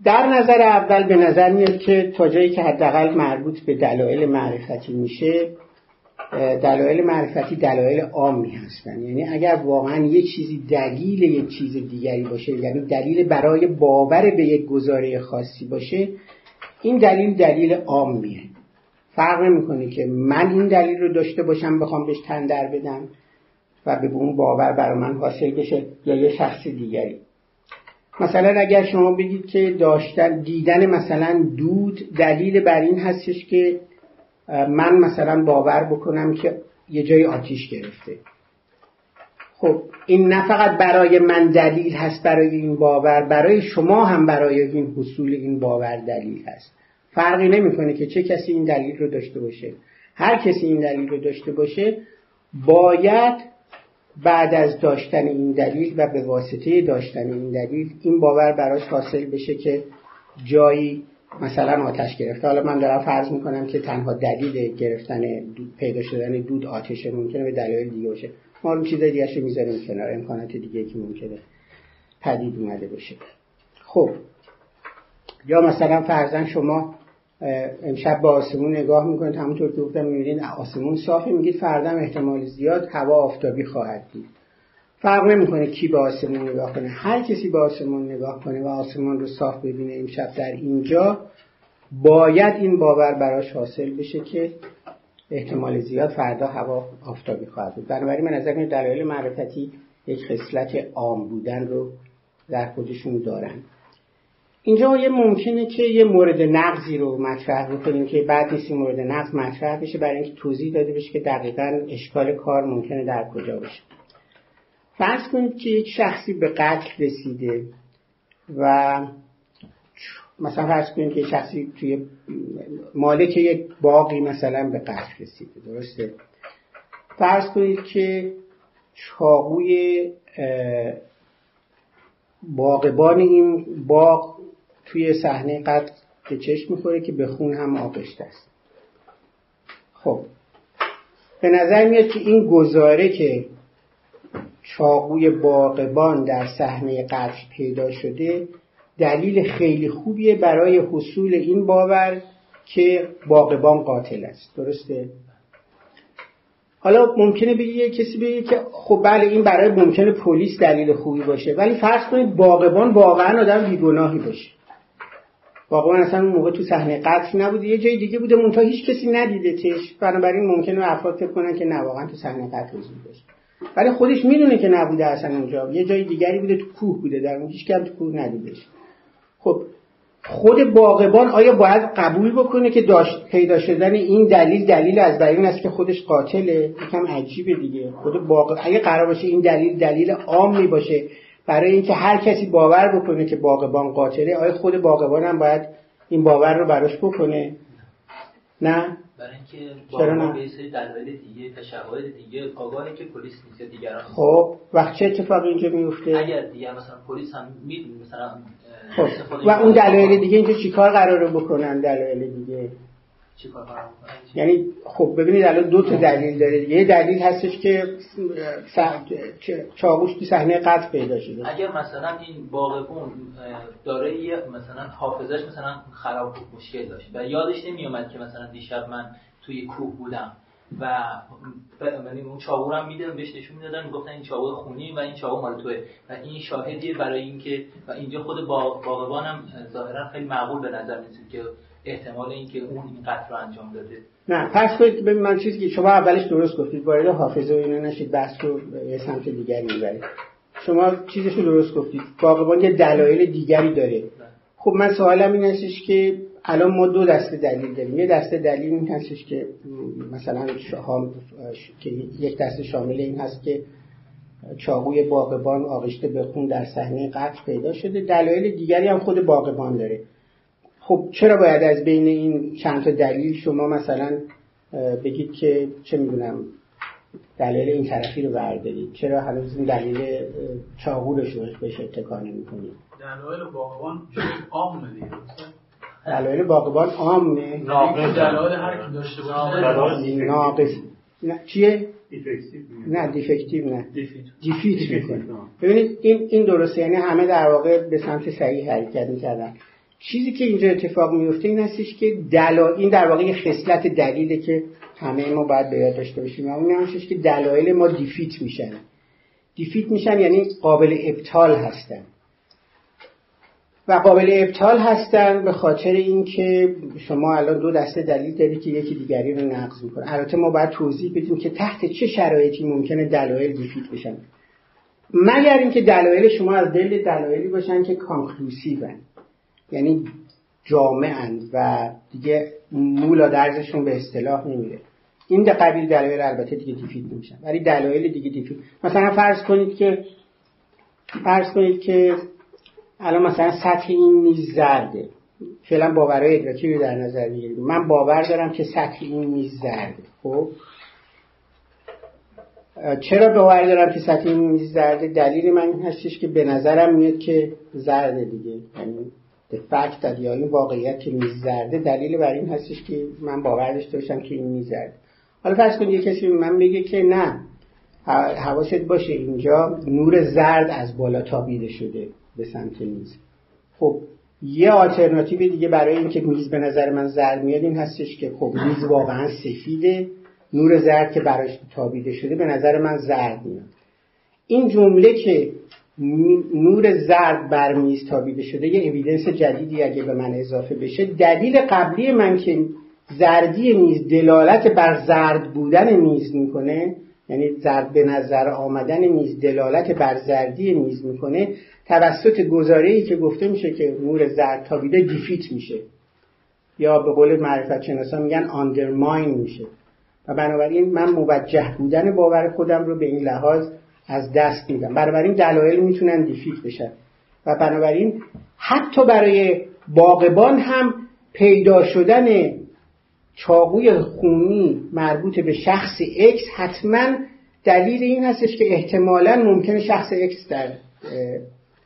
در نظر اول به نظر میاد که تا جایی که حداقل مربوط به دلایل معرفتی میشه دلایل معرفتی دلایل عامی هستن. یعنی اگر واقعا یه چیزی دلیل یک چیز دیگری باشه یعنی دلیل برای باور به یک گزاره خاصی باشه این دلیل دلیل عامیه. فرق نمی‌کنه که من این دلیل رو داشته باشم بخوام بهش تن در بدم و به اون باور برای من حاصل بشه یا یه شخص دیگری. مثلا اگر شما بگید که داشتن دیدن مثلا دود دلیل بر این هستش که من مثلا باور بکنم که یه جای آتیش گرفته. خب این نه فقط برای من دلیل هست برای این باور برای شما هم برای این حصول این باور دلیل هست. فرقی نمی‌کنه که چه کسی این دلیل رو داشته باشه. هر کسی این دلیل رو داشته باشه باید بعد از داشتن این دلیل و به واسطه داشتن این دلیل این باور براش حاصل بشه که جایی مثلا آتش گرفته. حالا من دارم فرض می‌کنم که تنها دلیل گرفتن پیدا شدن دود آتش ممکنه به دلایل دیگه باشه. ما رو چیز دیگه رو می‌ذاریم کنار امکانات دیگه که ممکنه پدید اومده باشه. خب. یا مثلا فرضاً شما امشب با آسمون نگاه می‌کنید. همونطور که گفتم می‌بینید آسمون صافه میگید فردا احتمال زیاد هوا آفتابی خواهد بود فرق نمی‌کنه کی به آسمون نگاه کنه. هر کسی به آسمون نگاه کنه و آسمون رو صاف ببینه امشب در اینجا باید این باور براش حاصل بشه که احتمال زیاد فردا هوا آفتابی خواهد بود. بنابراین من نظر دلایل معرفتی یک خصلت عام بودن رو در خودشون دارن. اینجا یه ممکنه که یه مورد نقضی رو مطرح بکنیم که بعد نیست مورد نقض مطرح بشه برای اینکه توضیح داده بشه که دقیقا اشکال کار ممکنه در کجا باشه. فرض کنید که یک شخصی به قتل رسیده و مثلا فرض کنید که شخصی توی مالک یک باقی مثلا به قتل رسیده درسته؟ فرض کنید که چاقوی باغبان این باغ توی صحنه قد به چشم می‌خوره که به خون هم آغشته است خب. به نظر میاد که این گزاره که چاقوی باغبان در صحنه قتل پیدا شده دلیل خیلی خوبیه برای حصول این باور که باغبان قاتل است. درسته؟ حالا ممکنه بگه کسی بگه که خب بله این برای ممکنه پلیس دلیل خوبی باشه ولی فرض کنید باغبان واقعا آدم بیگناهی باشه. واقعا اصلا اون موقع تو صحنه قتل نبوده یه جای دیگه بوده منتها هیچ کسی ندیده تش بنابراین ممکنه افراد فکر کنن که نه واقعا تو صحنه قتل حضور باشه ولی خودش می‌دونه که نبوده اصلا اونجا. یه جای دیگری بوده تو کوه بوده. در اون هیچ تو کوه ندیدش. خب خود باغبان آیا باید قبول بکنه که داشت پیدا شدن این دلیل دلیل از بیان است که خودش قاتله؟ یکم عجیبه دیگه. خود باغ اگه قرار باشه این دلیل دلیل عامی باشه برای اینکه هر کسی باور بکنه که باغبان قاتله آیا خود باغبان هم باید این باور رو براش بکنه؟ نه؟ برای اینکه به سری دلایل دیگه تشواهد دیگه آگاهی که پلیس نیست دیگران خب وقت چه اتفاقی اینجا میفته اگر دیگه مثلا پلیس هم می‌دونه مثلا خب و اون دلایل دیگه اینجا چیکار قراره بکنن دلایل دیگه؟ یعنی خب ببینید الان دو تا دلیل داره یه دلیل هستش که چاقوش تو صحنه قتل پیدا شده. اگر مثلا این باغبون داره یه مثلا حافظش مثلا خراب مشکل داشت و یادش نمیومد که مثلا دیشب من توی کوه بودم و یعنی اون چاقو رو هم بهش نشون می‌دادن می‌گفتن این چاقو خونی و این چاقو مال توه. و این شاهدیه برای اینکه و اینجا خود باغبان هم ظاهرا خیلی معقول به نظر میاد که احتمال اینکه اون این قتل رو انجام داده. نه پس کنید ببین من چیزی که شما اولش درست گفتید وارد حافظه و اینا نشید بحث رو یه سمت دیگری می‌برید. شما چیزش رو درست گفتید باقبان یه دلایل دیگری داره. خب من سوالم این هستش که الان ما دو دسته دلیل داریم. یه دسته دلیل این هستش که مثلا شهام که یک دسته شامل این هست که چاقوی باغبان آغشته به خون در صحنه قتل پیدا شده. دلایل دیگری هم خود باغبان داره. خب چرا باید از بین این چند تا دلیل شما مثلا بگید که چه می‌دونم دلیل این طرفی رو بردارید؟ چرا هنوز این دلیل چاقو رو بهش اتکا نمی‌کنید؟ دلایل باغبان عامه دیگه. دلایل باغبان عامه. ناقص. دلایل هر کی داشته باشه. ناقص. نه چیه؟ نه دیفکتیو نه. دیفیت می‌کنه ببینید این این درسته یعنی همه در واقع به سمت صحیح حرکت می‌کردن. چیزی که اینجا اتفاق میفته این هستش که دلا... این در واقع یه خصلت دلیله که همه ما باید به یاد داشته باشیم. اون هستش که دلایل ما دیفیت میشن. دیفیت میشن یعنی قابل ابطال هستن. و قابل ابطال هستن به خاطر اینکه شما الان دو دسته دلیل دارید که یکی دیگری رو نقض می‌کنه. البته ما باید توضیح بدیم که تحت چه شرایطی ممکنه دلایل دیفیت بشن. مگر اینکه دلایل شما از دل دلایلی باشن که کانکلوسیون یعنی جامعن و دیگه مولا درزشون به اصطلاح نمیره. این ده قبیل دلایل البته دیگه دیفید نمیشن. ولی دلایل دیگه دیفید مثلا فرض کنید که فرض کنید که الان مثلا سطح این میز زرده. فعلا باورهای ادراکی رو در نظر می‌گیریم من باور دارم که سطح این میز زرده. خب؟ چرا باور دارم که سطح این میز زرده؟ دلیل من این هستش که به نظرم میاد که زرده دیگه. یعنی فکت یا این واقعیت که میز زرده دلیل بر این هستش که من باور داشته باشم که این میز زرده حالا فرض کنید یه کسی من بگه که نه حواست باشه اینجا نور زرد از بالا تابیده شده به سمت میز. خب یه آلترناتیو دیگه برای اینکه میز به نظر من زرد میاد این هستش که خب میز واقعا سفیده نور زرد که براش تابیده شده به نظر من زرد میاد. این جمله که نور زرد بر میز تابیده شده. یه اویدنس جدیدی اگه به من اضافه بشه. دلیل قبلی من که زردی میز دلالت بر زرد بودن میز می‌کنه یعنی زرد به نظر آمدن میز دلالت بر زردی میز می‌کنه توسط گزاره ای که گفته میشه که نور زرد تابیده دیفیت میشه. یا به قول معرفت شناسا میگن آندرماین میشه. و بنابراین من موجه بودن باور خودم رو به این لحاظ از دست میدم. بنابراین دلایل می‌تونن دیفیت بشن. و بنابراین حتی برای باغبان هم پیدا شدن چاقوی خونی مربوط به شخص X حتما دلیل این هستش که احتمالا ممکنه شخص X در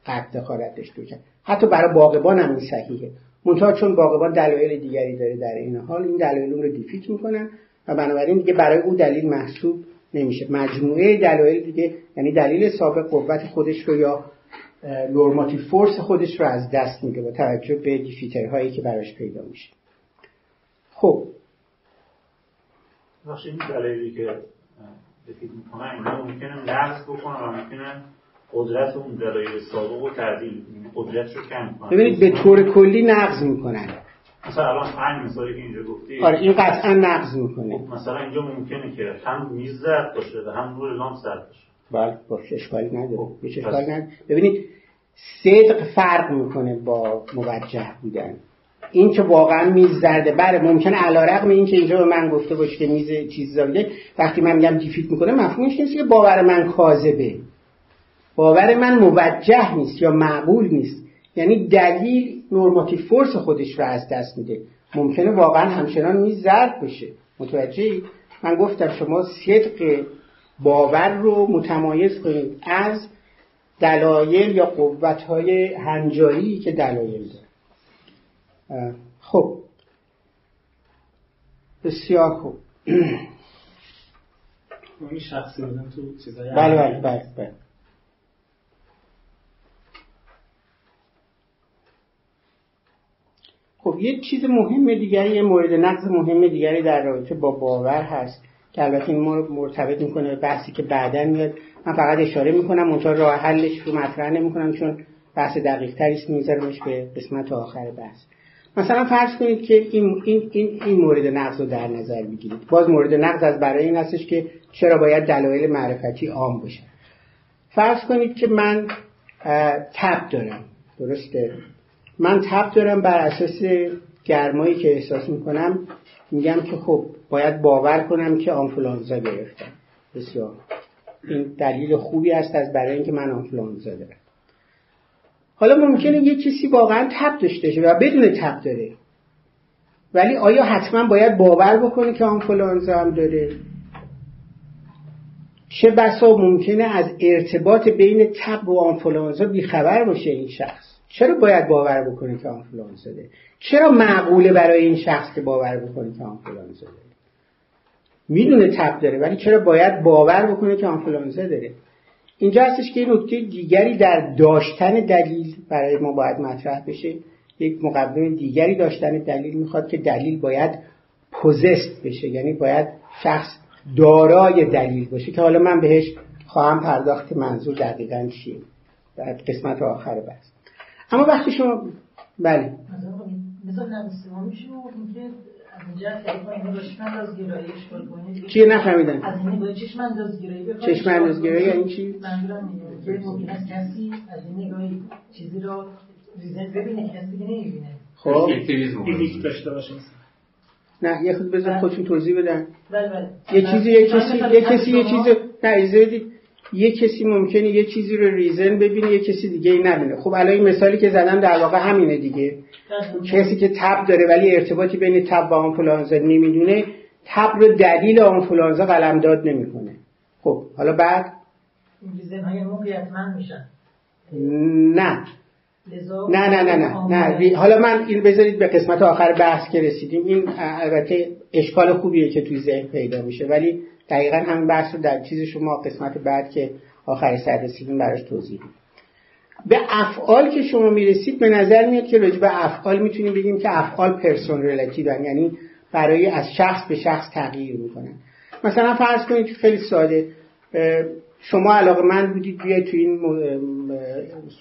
قبل دخالت داشته باشه. حتی برای باغبان هم این صحیحه. منتها چون باغبان دلایل دیگری داره در این حال این دلایل رو دیفیت می‌کنن و بنابراین دیگه برای او دلیل محسوب نمیشه. مجموعه دلایل دیگه یعنی دلیل سابق قوت خودش رو یا نورماتیو فورس خودش رو از دست میده با توجه به دیفیترهایی که براش پیدا میشه. خب. این دلایلی که دیفیت می‌کنن اینا ممکنه نقص بکنن و ممکنه قدرت اون دلایل سابق و تعدیل قدرت رو کم کنن ببینید به طور کلی نقض می‌کنن. مثلا الان پنج مثالی که اینجا گفتی. آره این قطعا نقض می‌کنه. مثلا اینجا ممکنه که هم میز زرد باشه و هم نور لامپ زرد باشه. بله باشه اشکالی نداره. خب، اشکالی نداره. ببینید صدق فرق می‌کنه با موجه بودن. این که واقعا میز زرده بله ممکنه علا رقم این که اینجا به من گفته باشه که میز چیز زرده. وقتی من میگم دیفیت می‌کنه مفهومش نیست که باور من کاذبه. باور من موجه نیست یا معقول نیست. یعنی دلیل نورماتیو فورس خودش رو از دست میده. ممکنه واقعا همچنان میز زرد بشه. متوجه من گفتم شما صدق باور رو متمایز کنید از دلایل یا قوتهای هنجاری که دلایل داره. خب. بسیار خوب. این شخصی تو چیزای بله بله بله, بله. خب یه چیز مهم دیگری یه مورد نقض مهم دیگری در رابطه با باور هست که البته این مرتبط می‌کنه بحثی که بعدا میاد. من فقط اشاره می‌کنم اونجا راه حلش رو مطرح نمی‌کنم چون بحث دقیق تری است میذارمش به قسمت آخر بحث. مثلا فرض کنید که این, این, این, این مورد نقض رو در نظر بگیرید. باز مورد نقض از برای این هستش که چرا باید دلایل معرفتی عام باشه فرض کنید که من تب دارم. درسته؟ من تب دارم بر اساس گرمایی که احساس می‌کنم. میگم که خب باید باور کنم که آنفلانزا گرفتم. بسیار. این دلیل خوبی است از برای اینکه من آنفلانزا دارم. حالا ممکنه یه کسی واقعا تب داشته باشه و بدون تب داره. ولی آیا حتما باید باور بکنه که آنفلانزا هم داره؟ چه بسا ممکنه از ارتباط بین تب و آنفلانزا بیخبر باشه این شخص؟ چرا باید باور بکنه که آنفلانزا داره چرا معقوله برای این شخص که باور بکنه که آنفلانزا داره می‌دونه تب داره ولی چرا باید باور بکنه که آنفلانزا داره اینجا هستش که نکته دیگری در داشتن دلیل برای ما باید مطرح بشه. یک مقدمه دیگری داشتن دلیل می‌خواد که دلیل باید پوزست بشه یعنی باید شخص دارای دلیل باشه. که حالا من بهش خواهم پرداخت منظور دقیقا چیه؟ در قسمت آخر بحث. اما وقتی شما بله. چیه؟ نفهمیدن از این باید چشم اندازگیری بخواهی چشم یعنی چی؟ منظورم اینه که ممکن است کسی از این نگاهی چیزی رو ریزن ببینه که کسی دیگه نمی‌بینه. خب. داشته باشه نه یه خود بذار خودشون توضیح بدن. بله بله. یه چیزی یه من کسی یه کسی یه شما- چیز نه. یه کسی ممکنه یه چیزی رو ریزن ببینه یه کسی دیگه ای نبینه خب الان این مثالی که زدم در واقع همینه دیگه. کسی که تب داره ولی ارتباطی بین تب و آنفولانزا نمی‌دونه تب رو دلیل آنفولانزا قلمداد نمی‌کنه. خب حالا بعد؟ این reason های میشن. نه. نه نه نه نه نه. حالا من این بذارید به قسمت آخر بحث که رسیدیم. این البته اشکال خوبیه که توی ذهن پیدا میشه. ولی دقیقا همین بحث رو در چیز شما قسمت بعد که آخر سر رسیدیم براش توضیح به افعال که شما می‌رسید به نظر میاد که راجع به افعال می‌تونیم بگیم که افعال person relative یعنی برای از شخص به شخص تغییر می‌کنن. مثلا فرض کنید که خیلی ساده شما علاقه من بودید بیاید تو این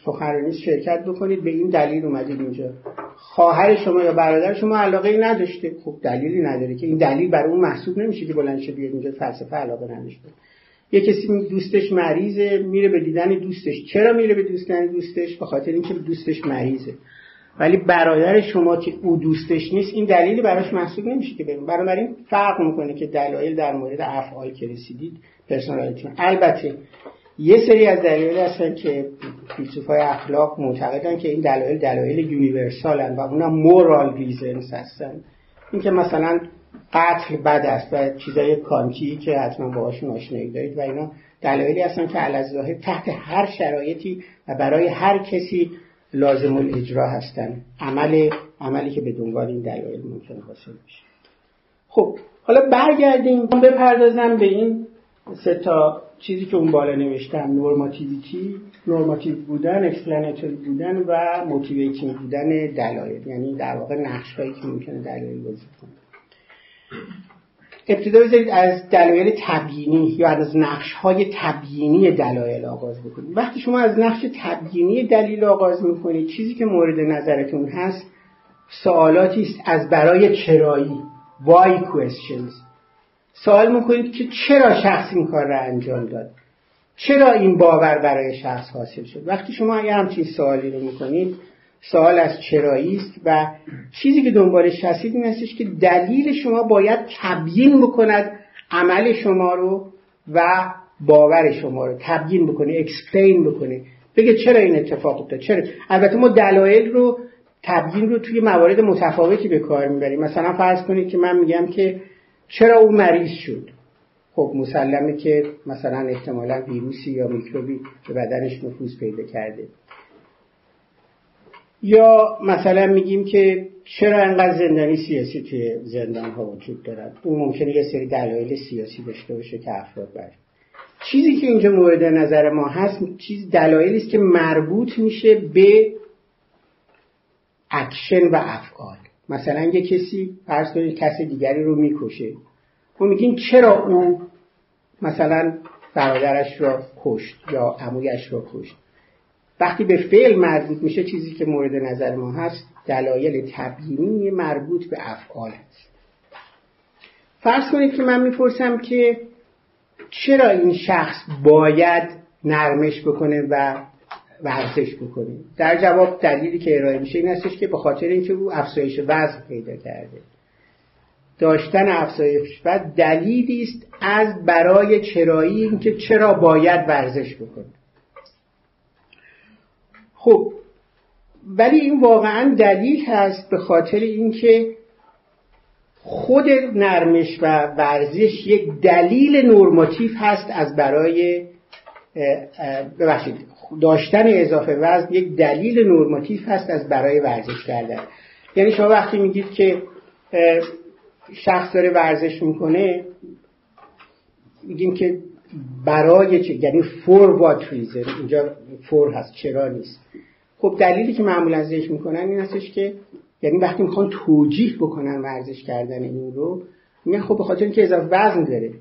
سخنرانی شرکت بکنید. به این دلیل اومدید اینجا. خواهر شما یا برادر شما علاقه ای نداشته. خب دلیلی نداره که این دلیل برای اون محسوب نمیشه که بلند شه بیاد اینجا فلسفه علاقه نداشته. یه کسی دوستش مریضه میره به دیدن دوستش. چرا میره به دیدن دوستش؟ به خاطر اینکه دوستش مریضه. ولی برادر شما که او دوستش نیست این دلیلی براش محسوب نمیشه که بریم بنابراین فرق می‌کنه که دلایل در مورد افعال که رسیدید personality. البته یه سری از دلایل هستن که فیلسوفای اخلاق معتقدن که این دلایل دلایل universal ن و اونا moral reasons هستن. اینکه مثلا قتل بد است و چیزای کانتی که حتما باهاشون آشنایی دارید و اینا دلایلی هستن که علی‌الاصول تحت هر شرایطی و برای هر کسی لازم الاجرا هستن. عمل عملی که به دنبال این دلایل ممکنه حاصل بشه. خب حالا برگردیم. بپردازم به این سه تا چیزی که اون بالا نوشتم normativity normative بودن explanatory بودن و motivating بودن دلایل. یعنی در واقع نقش هایی که ممکنه دلایل بازی کنه. ابتدا بذارید از دلایل تبیینی یا از نقش های تبیینی دلایل آغاز بکنید وقتی شما از نقش تبیینی دلیل آغاز می‌کنید چیزی که مورد نظرتون هست سوالاتی است از برای چرایی why questions. سوال می‌کنید که چرا شخص این کار را انجام داد؟ چرا این باور برای شخص حاصل شد؟ وقتی شما اگر همچین سوالی رو می‌کنید سوال از چرایی است و چیزی که دنبالش هستید این هستش که دلیل شما باید تبیین بکند عمل شما رو و باور شما رو. تبیین بکنه explain بکنه. بگه چرا این اتفاق افتاد؟ چرا؟ البته ما دلایل رو تبیین رو توی موارد متفاوتی به کار می‌بریم. مثلا فرض کنید که من میگم که چرا او مریض شد؟ خب مسلمه که مثلا احتمالا ویروسی یا میکروبی به بدنش نفوذ پیدا کرده. یا مثلا میگیم که چرا انقدر زندانی سیاسی توی زندان ها وجود دارد؟ اون ممکنه یه سری دلایل سیاسی داشته باشه که افراد بر. چیزی که اینجا مورد نظر ما هست چیز دلایلی است که مربوط میشه به اکشن و افعال. مثلا یه کسی فرض کنید کسی دیگری رو می‌کشه. ما میگیم چرا او مثلا برادرش را کشت یا عمویش را کشت؟ وقتی به فعل مربوط میشه چیزی که مورد نظر ما هست دلایل تبیینی مربوط به افعال هست. فرض کنید که من می‌پرسم که چرا این شخص باید نرمش بکنه و ورزش بکنه در جواب دلیلی که ارائه میشه این هستش که به خاطر اینکه او افزایش وزن پیدا کرده. داشتن افزایش وزن دلیلی است از برای چرایی اینکه چرا باید ورزش بکنه خب ولی این واقعا دلیل هست به خاطر اینکه خود نرمش و ورزش یک دلیل نرماتیو هست از برای ببخشید داشتن اضافه وزن یک دلیل نرماتیو هست از برای ورزش کردن. یعنی شما وقتی میگید که شخص داره ورزش می‌کنه میگیم که برای چه یعنی فور وات ریزن اینجا فور هست چرا نیست؟ خب دلیلی که معمولا ذکر می‌کنن این هستش که یعنی وقتی می‌خوان توجیه بکنن ورزش کردن این رو میگن خب به خاطر اینکه اضافه وزن داره.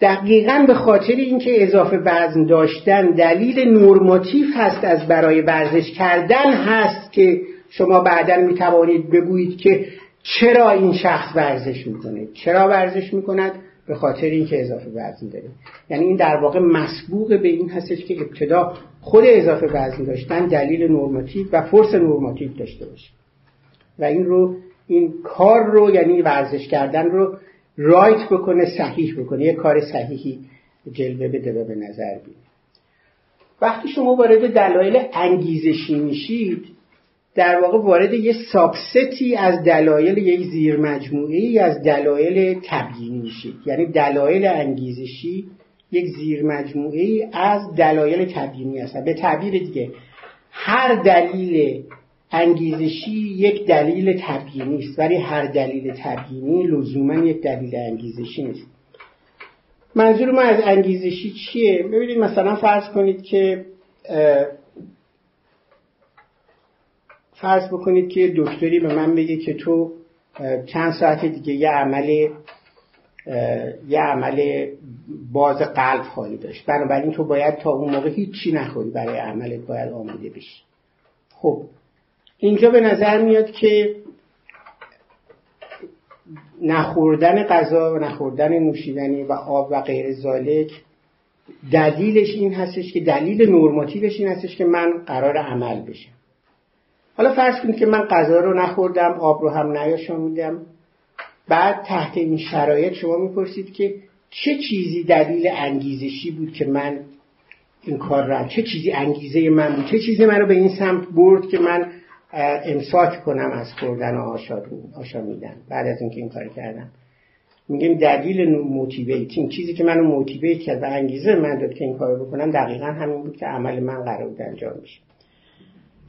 دقیقا به خاطر اینکه اضافه وزن داشتن دلیل نرماتیو هست از برای ورزش کردن هست که شما بعدا می‌توانید بگویید که چرا این شخص ورزش می‌کنه. چرا ورزش می‌کند؟ به خاطر اینکه اضافه وزن داره. یعنی این در واقع مسبوق به این هستش که ابتدا خود اضافه وزن داشتن دلیل نرماتیو و فرس نرماتیو داشته باشه. و این رو این کار رو یعنی ورزش کردن رو رایت بکنه صحیح بکنه. یه کار صحیحی جلوه بده و به نظر بیاره وقتی شما وارد دلایل انگیزشی میشید در واقع وارد یه سابستی از دلایل یک زیر مجموعه از دلایل تبیینی میشید. یعنی دلایل انگیزشی یک زیر مجموعه از دلایل تبیینی هستن. به تعبیر دیگه هر دلیل انگیزشی یک دلیل تبیینی است ولی هر دلیل تبیینی لزوما یک دلیل انگیزشی نیست. منظور ما از انگیزشی چیه؟ ببینید مثلا فرض کنید که فرض بکنید که دکتری به من بگه که تو چند ساعت دیگه یه عمل یه عمل باز قلب خواهی داشت. بنابراین تو باید تا اون موقع هیچی نخوری برای عملت باید آماده بشی. خب اینجا به نظر میاد که نخوردن غذا و نخوردن نوشیدنی و آب و غیر زالک دلیلش این هستش که دلیل نرماتیوش این هستش که من قرار عمل بشم. حالا فرض کنید که من غذا رو نخوردم آب رو هم نیاشامیدم. بعد تحت این شرایط شما می‌پرسید که چه چیزی دلیل انگیزشی بود که من این کار را چه چیزی انگیزه من بود؟ چه چیزی من رو به این سمت برد که من امساک کنم از خوردن آشامیدن. بعد از اینکه این کار کردم. میگیم دلیل motivating چیزی که منو motivate کرد و انگیزه من داد که این کار بکنم دقیقا همین بود که عمل من قرار بود انجام بشه.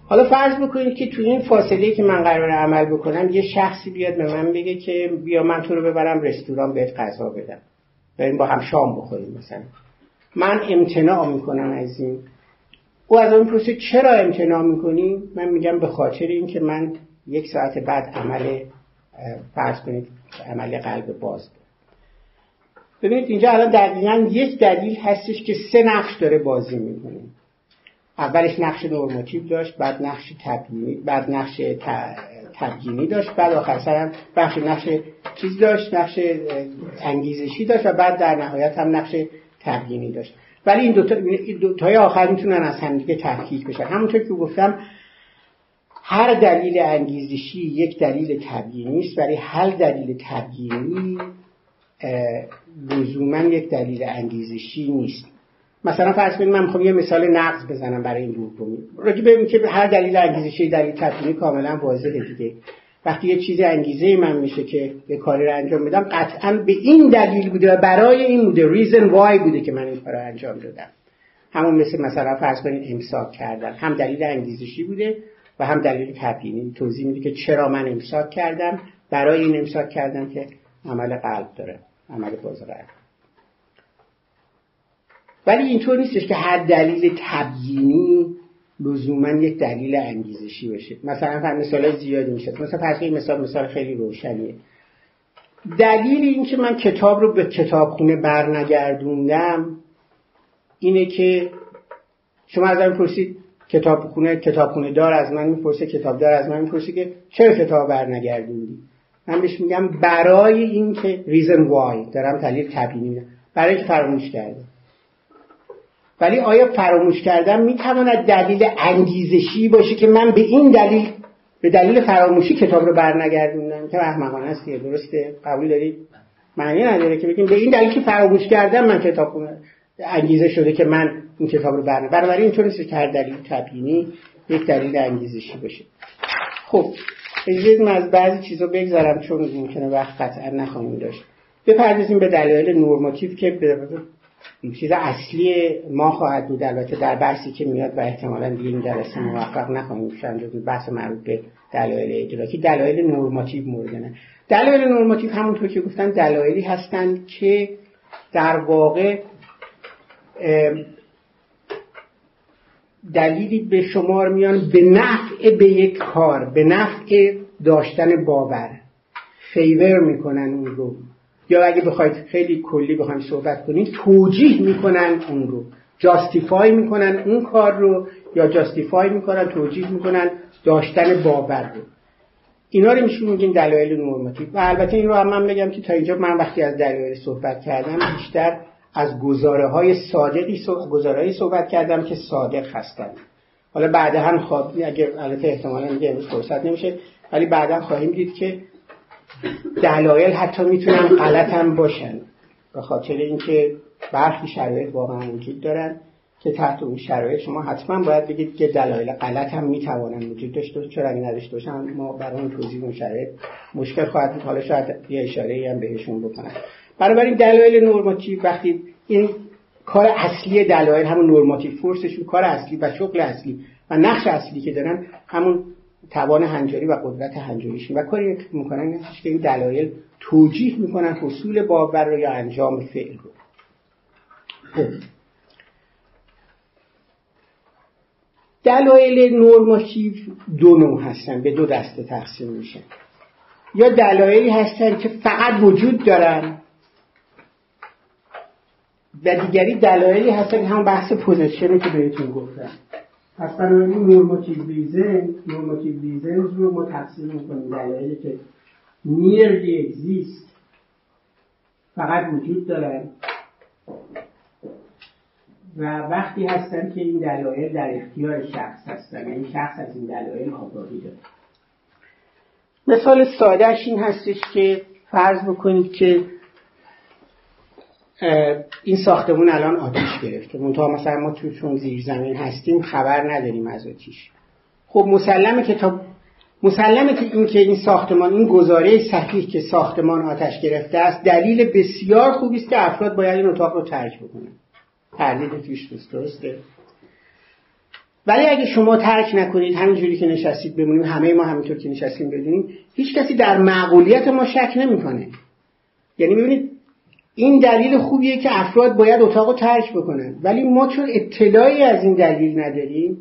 حالا فرض بکنید که تو این فاصله که من قرار عمل بکنم یه شخصی بیاد به من بگه که بیا من تو رو ببرم رستوران بهت غذا بدم. بریم با هم شام بخوریم مثلا. من امتناع می‌کنم از این. او از اون پرسه چرا امتناع می‌کنی؟ من میگم به خاطر اینکه من یک ساعت بعد عمل فرض کنید عمل قلب باز ببینید اینجا الان دقیقا یک دلیل هستش که سه نقش داره بازی می‌کنه. اولش نقش نورماتیو داشت بعد نقش تبیینی بعد نقش تبیینی داشت بعد آخر سرم بخش نقش چیز داشت نقش انگیزشی داشت و بعد در نهایت هم نقش تبیینی داشت. ولی این دو تای آخر می‌تونن از همدیگه تفکیک بشن. همونطور که گفتم هر دلیل انگیزشی یک دلیل تبیینی است ولی هر دلیل تبیینی لزوما یک دلیل انگیزشی نیست. مثلا فرض کنید من می‌خوام یه مثال نقض بزنم برای این دومی. راجع به که هر دلیل انگیزشی دلیل تبیینی کاملا واضحه دیگه. وقتی یه چیزی انگیزه من میشه که یه کاری رو انجام بدم قطعا به این دلیل بوده و برای این بوده ریزن وای بوده که من این کار رو انجام دادم. همون مثل مثلا فرض کنید امساک کردن. هم دلیل انگیزشی بوده و هم دلیل تبیینی توضیح میده که چرا من امساک کردم. برای این امساک کردم که عمل قلب داره عمل قلب. ولی اینطور نیستش که هر دلیل تبیینی لزوما یک دلیل انگیزشی باشه. مثلا فر مثال زیادی میشه مثلا فرض مثال مثال خیلی روشنیه. دلیل اینکه من کتاب رو به کتابخونه برنگردوندم اینه که شما از من پرسید کتابخونه کتابخونه دار از من می‌پرسه کتاب دار از من می‌پرسه که چرا کتاب برنگردوندی؟ من بهش میگم برای اینکه ریزن وای دارم دلیل تبیینی برای اینکه فراموش کرده ولی آیا فراموش کردن می‌تواند دلیل انگیزشی باشه که من به این دلیل به دلیل فراموشی کتاب رو برنگردوندم؟ که احمقانه است درسته؟ قبول دارید معنی نداره که بگیم به این دلیل که فراموش کردم من کتاب انگیزه شده که من این کتاب رو برنگردم بنابراین اینطور نیست که هر دلیل تبیینی یک دلیل انگیزشی باشه. خب اجازه از بعضی چیزا بگذارم چون ممکنه وقت قطعا نخواهیم داشت. بپردازیم به دلایل نورماتیو که این چیز اصلی ما خواهد بود. البته در بحثی که میاد و احتمالا دیگه این جلسه موفق نخواهیم شد بحث مربوط به دلایل ادراکی دلایل نورماتیو مورد نه. دلایل نورماتیو همونطور که گفتن دلایلی هستند که در واقع دلیلی به شمار میان به نفع به یک کار به نفع داشتن باور. فیور می‌کنن اون رو. یا اگه بخواید خیلی کلی بخوایم صحبت کنید توجیه می‌کنن اون رو. جاستیفای می‌کنن اون کار رو یا جاستیفای می‌کنن توجیه می‌کنن داشتن باور رو. اینا رو میشون میگیم دلایل نورماتیو و البته این رو هم من بگم که تا اینجا من وقتی از دلایل صحبت کردم بیشتر از گزاره های صادقی گزاره صحبت کردم که صادق هستند حالا بعدا هم خواب اگر البته احتمالا میگه امروز فرصت نمیشه ولی بعدا خواهیم دید که دلایل حتی می‌تونن غلط هم باشن. به خاطر اینکه برخی شرایط واقعا وجود دارن که تحت اون شرایط شما حتما باید بگید که دلایل غلط هم می‌توانن وجود داشته چرا اگه نداشته باشن ما برای اون توضیح اون شرایط مشکل خواهد بود. حالا شاید یه اشاره هم بهشون بکنن بنابراین دلایل نورماتیو وقتی این کار اصلی دلایل همون نورماتیو فورسشون کار اصلی و شغل اصلی و نقش اصلی که دارن همون توان هنجاری و قدرت هنجاریشون. و کاری که می‌کنن این که این دلایل توجیه می‌کنن حصول باور رو یا انجام فعل رو. دلایل نورماتیو دو نوع هستن به دو دسته تقسیم میشن یا دلایلی هستن که فقط وجود دارن و دیگری دلایلی هستن که همون بحث possession ی که بهتون گفتم. پس بنابراین normative reason normative reason رو ما تقسیم می‌کنیم. دلایلی که merely exist فقط وجود دارن و وقتی هستن که این دلایل در اختیار شخص هستن. یعنی شخص از این دلایل آگاهی داره. مثال سادهش این هستش که فرض بکنید که این ساختمون الان آتیش گرفته. منتها مثلا ما تو چون زیر زمین هستیم خبر نداریم از آتیش. خب مسلمه که تا مسلمه که این که این ساختمان این گزاره صحیح که ساختمان آتش گرفته است دلیل بسیار خوبی است که افراد باید این اتاق رو ترک بکنن. تردید توش نیست درسته. ولی اگه شما ترک نکنید همینجوری که نشستید بمونیم همه ما همینطور که نشستیم بدونیم هیچ کسی در معقولیت ما شک نمی‌کنه. یعنی ببینید این دلیل خوبیه که افراد باید اتاق رو ترک بکنن. ولی ما چون اطلاعی از این دلیل نداریم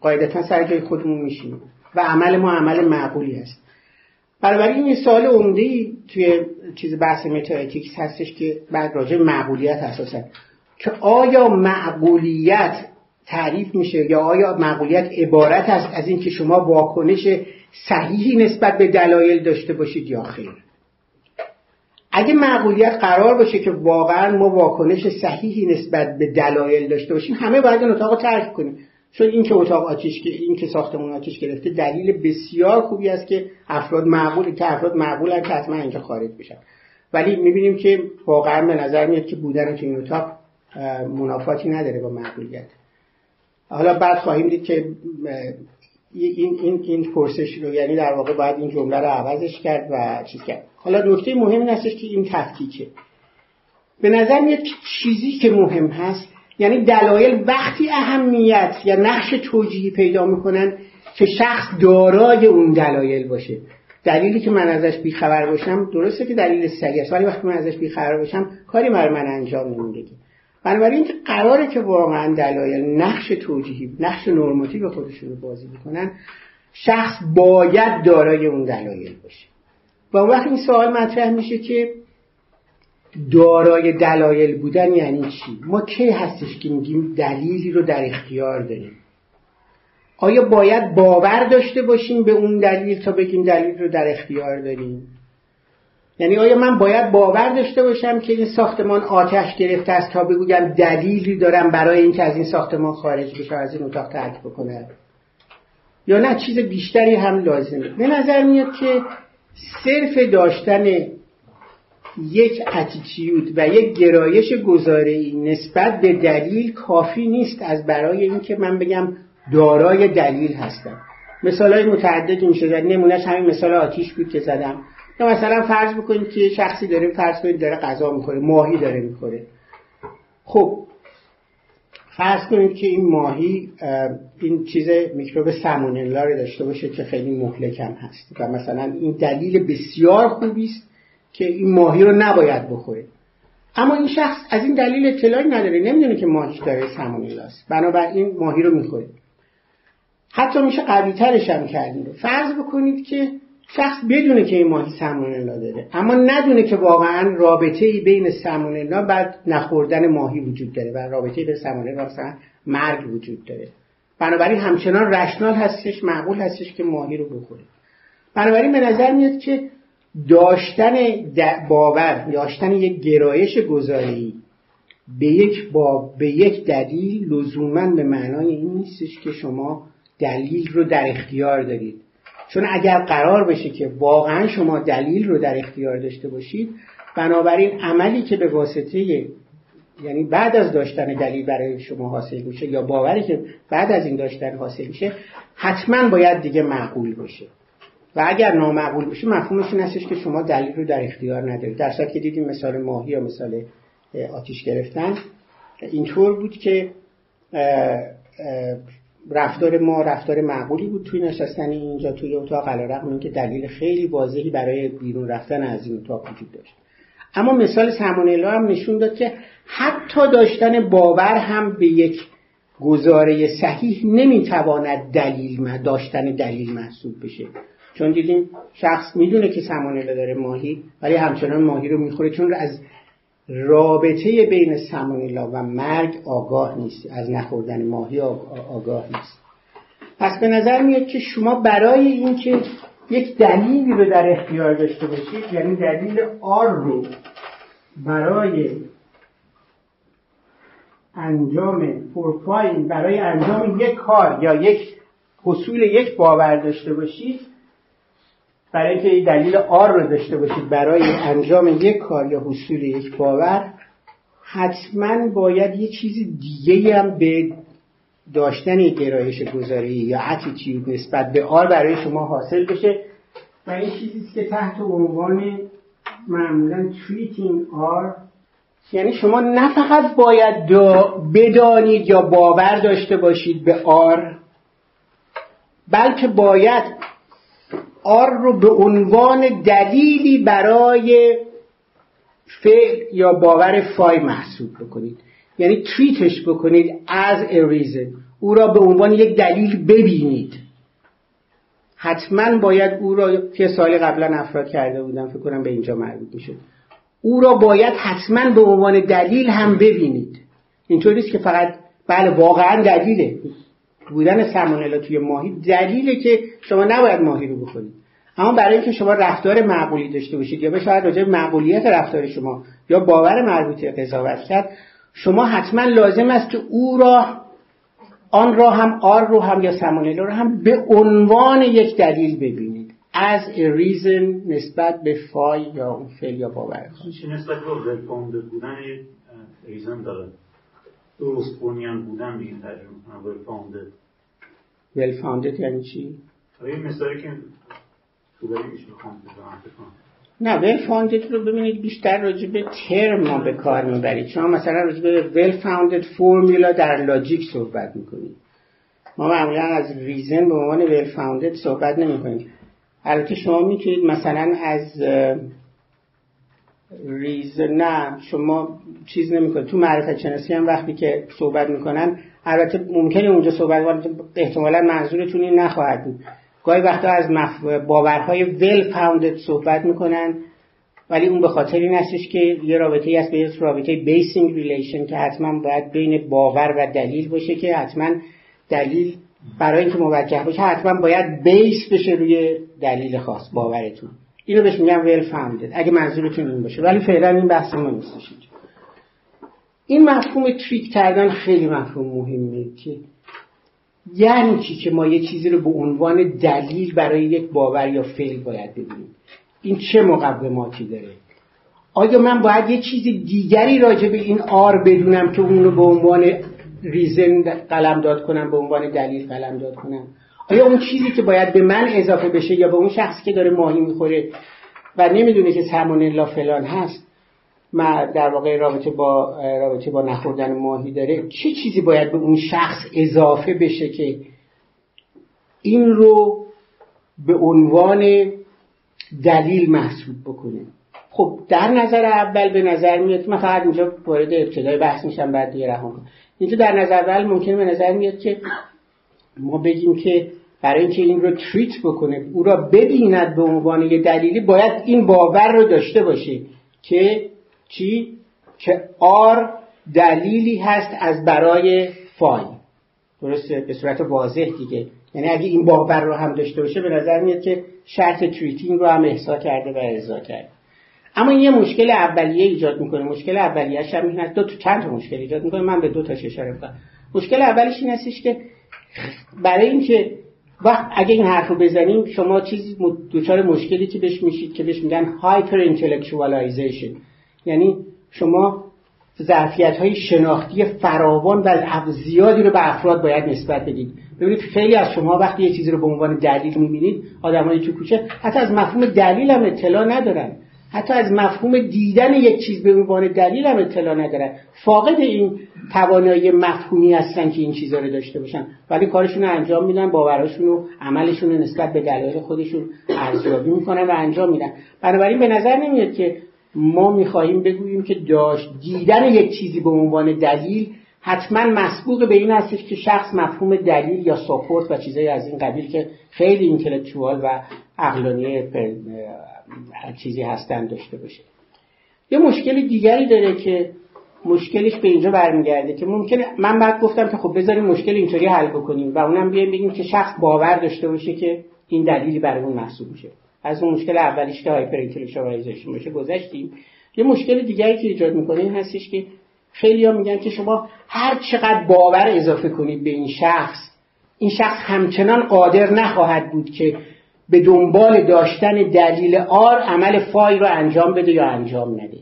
قاعدتا سر جای خودمون میشینیم و عمل ما عمل معقولی هست. بنابراین این سوال عمده توی چیز بحث metaethics هستش که بعد راجع معقولیت اساسا. که آیا معقولیت تعریف میشه یا آیا معقولیت عبارت است از اینکه شما واکنش صحیحی نسبت به دلایل داشته باشید یا خیر؟ اگه معقولیت قرار باشه که واقعا ما واکنش صحیحی نسبت به دلایل داشته باشیم همه باید این اتاق ترک کنیم. چون این که اتاق آتیش این که ساختمون آتیش گرفته دلیل بسیار خوبی است که افراد معقول که افراد معقولن که اینجا خارج بشن. ولی می‌بینیم که واقعا به نظر میاد که بودن تو این اتاق منافاتی نداره با معقولیت. حالا بعد خواهیم دید که این این این پرسش رو یعنی در واقع باید این جمله رو عوضش کرد و چیز کرد. حالا نکته مهم این هستش که این تفکیکه. به نظر میاد چیزی که مهم هست یعنی دلایل وقتی اهمیت یا نقش توجیهی پیدا می‌کنن که شخص دارای اون دلایل باشه. دلیلی که من ازش بیخبر باشم درسته که دلیل سگه ولی وقتی من ازش بیخبر باشم کاری بر من انجام نمیده. بنابراین قراره که واقعا دلایل نقش توجیهی نقش نرماتیو خودشون رو بازی بکنن شخص باید دارای اون دلایل باشه. و وقت این سوال مطرح میشه که دارای دلایل بودن یعنی چی؟ ما کی هستش که میگیم دلیلی رو در اختیار داریم؟ آیا باید باور داشته باشیم به اون دلیل تا بگیم دلیل رو در اختیار داریم؟ یعنی آیا من باید باور داشته باشم که این ساختمان آتش گرفته است تا بگویم دلیلی دارم برای اینکه از این ساختمان خارج بشه از این اتاق ترک بکنه یا نه چیز بیشتری هم لازمه. به نظر میاد که صرف داشتن یک اتیتیود و یک گرایش گزاره نسبت به دلیل کافی نیست از برای اینکه من بگم دارای دلیل هستم مثال های متعددی میشه یعنی نمونهش همین مثال آتیش بود که زدم. یا مثلا فرض بکنید که شخصی داره فرض کنید داره غذا می‌خوره ماهی داره می‌خوره. خب فرض کنید که این ماهی این چیز میکروب سمونلا رو داشته باشه که خیلی مهلکم هست و مثلا این دلیل بسیار خوبی است که این ماهی رو نباید بخوره اما این شخص از این دلیل اطلاعی نداره نمی‌دونه که ماهی داره سمونلاست بنابراین ماهی رو می‌خوره حتی میشه قوی ترش هم کردیم فرض بکنید که شخص بدونه که این ماهی سمونلا داره اما ندونه که واقعا رابطه ای بین سمونلا بعد نخوردن ماهی وجود داره و رابطه بین سمونلا مثلا مرگ وجود داره. بنابراین همچنان رشنال هستش معقول هستش که ماهی رو بخوره. بنابراین به نظر میاد که داشتن باور داشتن یک گرایش گذاری به یک با به یک دلیل لزوما به معنای این نیستش که شما دلیل رو در اختیار دارید. چون اگر قرار بشه که واقعا شما دلیل رو در اختیار داشته باشید بنابراین عملی که به واسطه یعنی بعد از داشتن دلیل برای شما حاصل میشه یا باوری که بعد از این داشتن حاصل میشه حتما باید دیگه معقول باشه. و اگر نامعقول باشه مفهومش این هستش که شما دلیل رو در اختیار ندارید. در که دیدیم مثال ماهی یا مثال آتیش گرفتن اینطور بود که رفتار ما رفتار معقولی بود توی نشستن اینجا توی اتاق علیرغم اینکه دلیل خیلی واضحی برای بیرون رفتن از این اتاق وجود داشت. اما مثال سمونلا هم نشون داد که حتی داشتن باور هم به یک گزاره صحیح نمی‌تواند دلیل داشتن دلیل محسوب بشه. چون دیدیم شخص می‌دونه که سمونلا داره ماهی ولی همچنان ماهی رو می‌خوره چون از رابطه بین سمونلا و مرگ آگاه نیست. از نخوردن ماهی آگاه نیست. پس به نظر میاد که شما برای اینکه یک دلیلی رو در اختیار داشته باشید یعنی دلیل آر رو برای انجام پروفایل برای انجام یک کار یا یک حصول یک باور داشته باشید برای اینکه دلیل آر رو داشته باشید برای انجام یک کار یا حصول یک باور حتما باید یه چیز دیگه هم به داشتن گرایش گذاری یا اتیتیود نسبت به آر برای شما حاصل بشه. و این چیزی که تحت عنوان معمولا treating آر یعنی شما نه فقط باید بدانید یا باور داشته باشید به آر بلکه باید آر رو به عنوان دلیلی برای فعل یا باور فای محسوب بکنید. یعنی تریتش بکنید از reason. او را به عنوان یک دلیل ببینید. حتما باید او را که سالی قبلا افراد کرده بودم فکر کنم به اینجا مربوط میشه او را باید حتما به عنوان دلیل هم ببینید. اینطور که فقط بله واقعا دلیله. بودن سمونلا توی ماهی دلیله که شما نباید ماهی رو بخورید. اما برای اینکه شما رفتار معقولی داشته باشید یا به شاید راجع معقولیت رفتار شما یا باور مربوطه قضاوت کرد شما حتما لازم است که او را آن را هم آر رو هم یا سمونلا رو هم به عنوان یک دلیل ببینید. از reason نسبت به فای یا اون فعل یا باور نسبت به بودن reason داره. درست بنیان بودن به این ترجمه founded یعنی چی؟ این مثالی که نه well-founded رو ببینید بیشتر راجع به ترم ما به کار می‌برید. شما مثلا راجع به well-founded formula در logic صحبت می‌کنید. ما معمولا از reason به عنوان founded صحبت نمی‌کنیم. البته شما می‌تونید مثلا از reason نه شما چیز نمی‌کنید. تو معرفت شناسی هم وقتی که صحبت می‌کنن البته ممکنه اونجا صحبت احتمالا منظورتون این نخواهد بود. گاهی وقتا از. باورهای well-founded صحبت می‌کنن ولی اون به خاطر این هستش که یه رابطه است به رابطه basing relation که حتما باید بین باور و دلیل باشه که حتما دلیل برای اینکه موجه باشه حتما باید بیس بشه روی دلیل خاص باورتون. اینو بهش میگم ویل فاوندد اگه منظورتون این باشه. ولی فعلا این بحث ما نیستش این مفهوم تریک کردن خیلی مفهوم مهمه که یعنی چی که ما یه چیزی رو به عنوان دلیل برای یک باور یا فعل باید ببینیم. این چه مقوماتی داره؟ آیا من باید یه چیز دیگری راجع به این آر بدونم که اون رو به عنوان ریزن قلم داد کنم به عنوان دلیل قلم داد کنم؟ آیا اون چیزی که باید به من اضافه بشه یا به اون شخصی که داره ماهی می‌خوره و نمی‌دونه که سمون فلان هست در واقع رابطه با رابطه با نخوردن ماهی داره. چه چیزی باید به اون شخص اضافه بشه که این رو به عنوان دلیل محسوب بکنه؟ خب در نظر اول به نظر میاد من فقط اینجا وارد ابتدای بحث میشم بعد دیگه رها اینجا در نظر اول ممکنه به نظر میاد که ما بگیم که برای اینکه این رو treat بکنه او را ببیند به عنوان یه دلیلی باید این باور رو داشته باشه که چی؟ که R دلیلی هست از برای phi درسته؟ به صورت واضح دیگه. یعنی اگه این باور رو هم داشته باشه به نظر میاد که شرط treating رو هم احصا کرده و ارضا کرده. اما یه مشکل اولیه ایجاد می‌کنه. مشکل اولیه‌اش هم این دو تا چند مشکل ایجاد می‌کنه؟ من به دو تا اشاره می‌کنم. مشکل اولش این هستش که برای اینکه وقت اگه این حرف رو بزنیم شما چیزی دچار مشکلی که بهش میشید که بهش میگن hyper-intellectualization یعنی شما ظرفیت های شناختی فراوان و زیادی رو به افراد باید نسبت بدید. ببینید خیلی از شما وقتی یه چیزی رو به عنوان دلیل می‌بینید آدمای تو کوچه حتی از مفهوم دلیل هم اطلاع ندارن. حتی از مفهوم دیدن یک چیز به عنوان دلیل هم اطلاع ندارن. فاقد این توانایی مفهومی هستن که این چیزها رو داشته باشن. ولی کارشون رو انجام میدن باوراشون و عملشون رو نسبت به دلایل خودشون ارزیابی می‌کنن و انجام میدن. بنابراین به نظر نمیاد که ما می‌خواهیم بگوییم که داشت دیدن یک چیزی به عنوان دلیل حتما مسبوق به این هستش که شخص مفهوم دلیل یا ساپورت و چیزایی از این قبیل که خیلی اینتלקچوال و عقلانی چیزی هستن داشته باشه. یه مشکل دیگری داره که مشکلش به اینجا برمیگرده که ممکنه من بعد گفتم که خب بذاریم مشکل اینطوری حل بکنیم و اونم بیایم بگیم که شخص باور داشته باشه که این دلیلی برای اون محسوب میشه. از اون مشکل اولیش که hyper-intellectualization باشه گذشتیم. یه مشکل دیگری که ایجاد می‌کنه این هستش که خیلی ها میگن که شما هر چقدر باور اضافه کنید به این شخص این شخص همچنان قادر نخواهد بود که به دنبال داشتن دلیل آر عمل فای رو انجام بده یا انجام نده.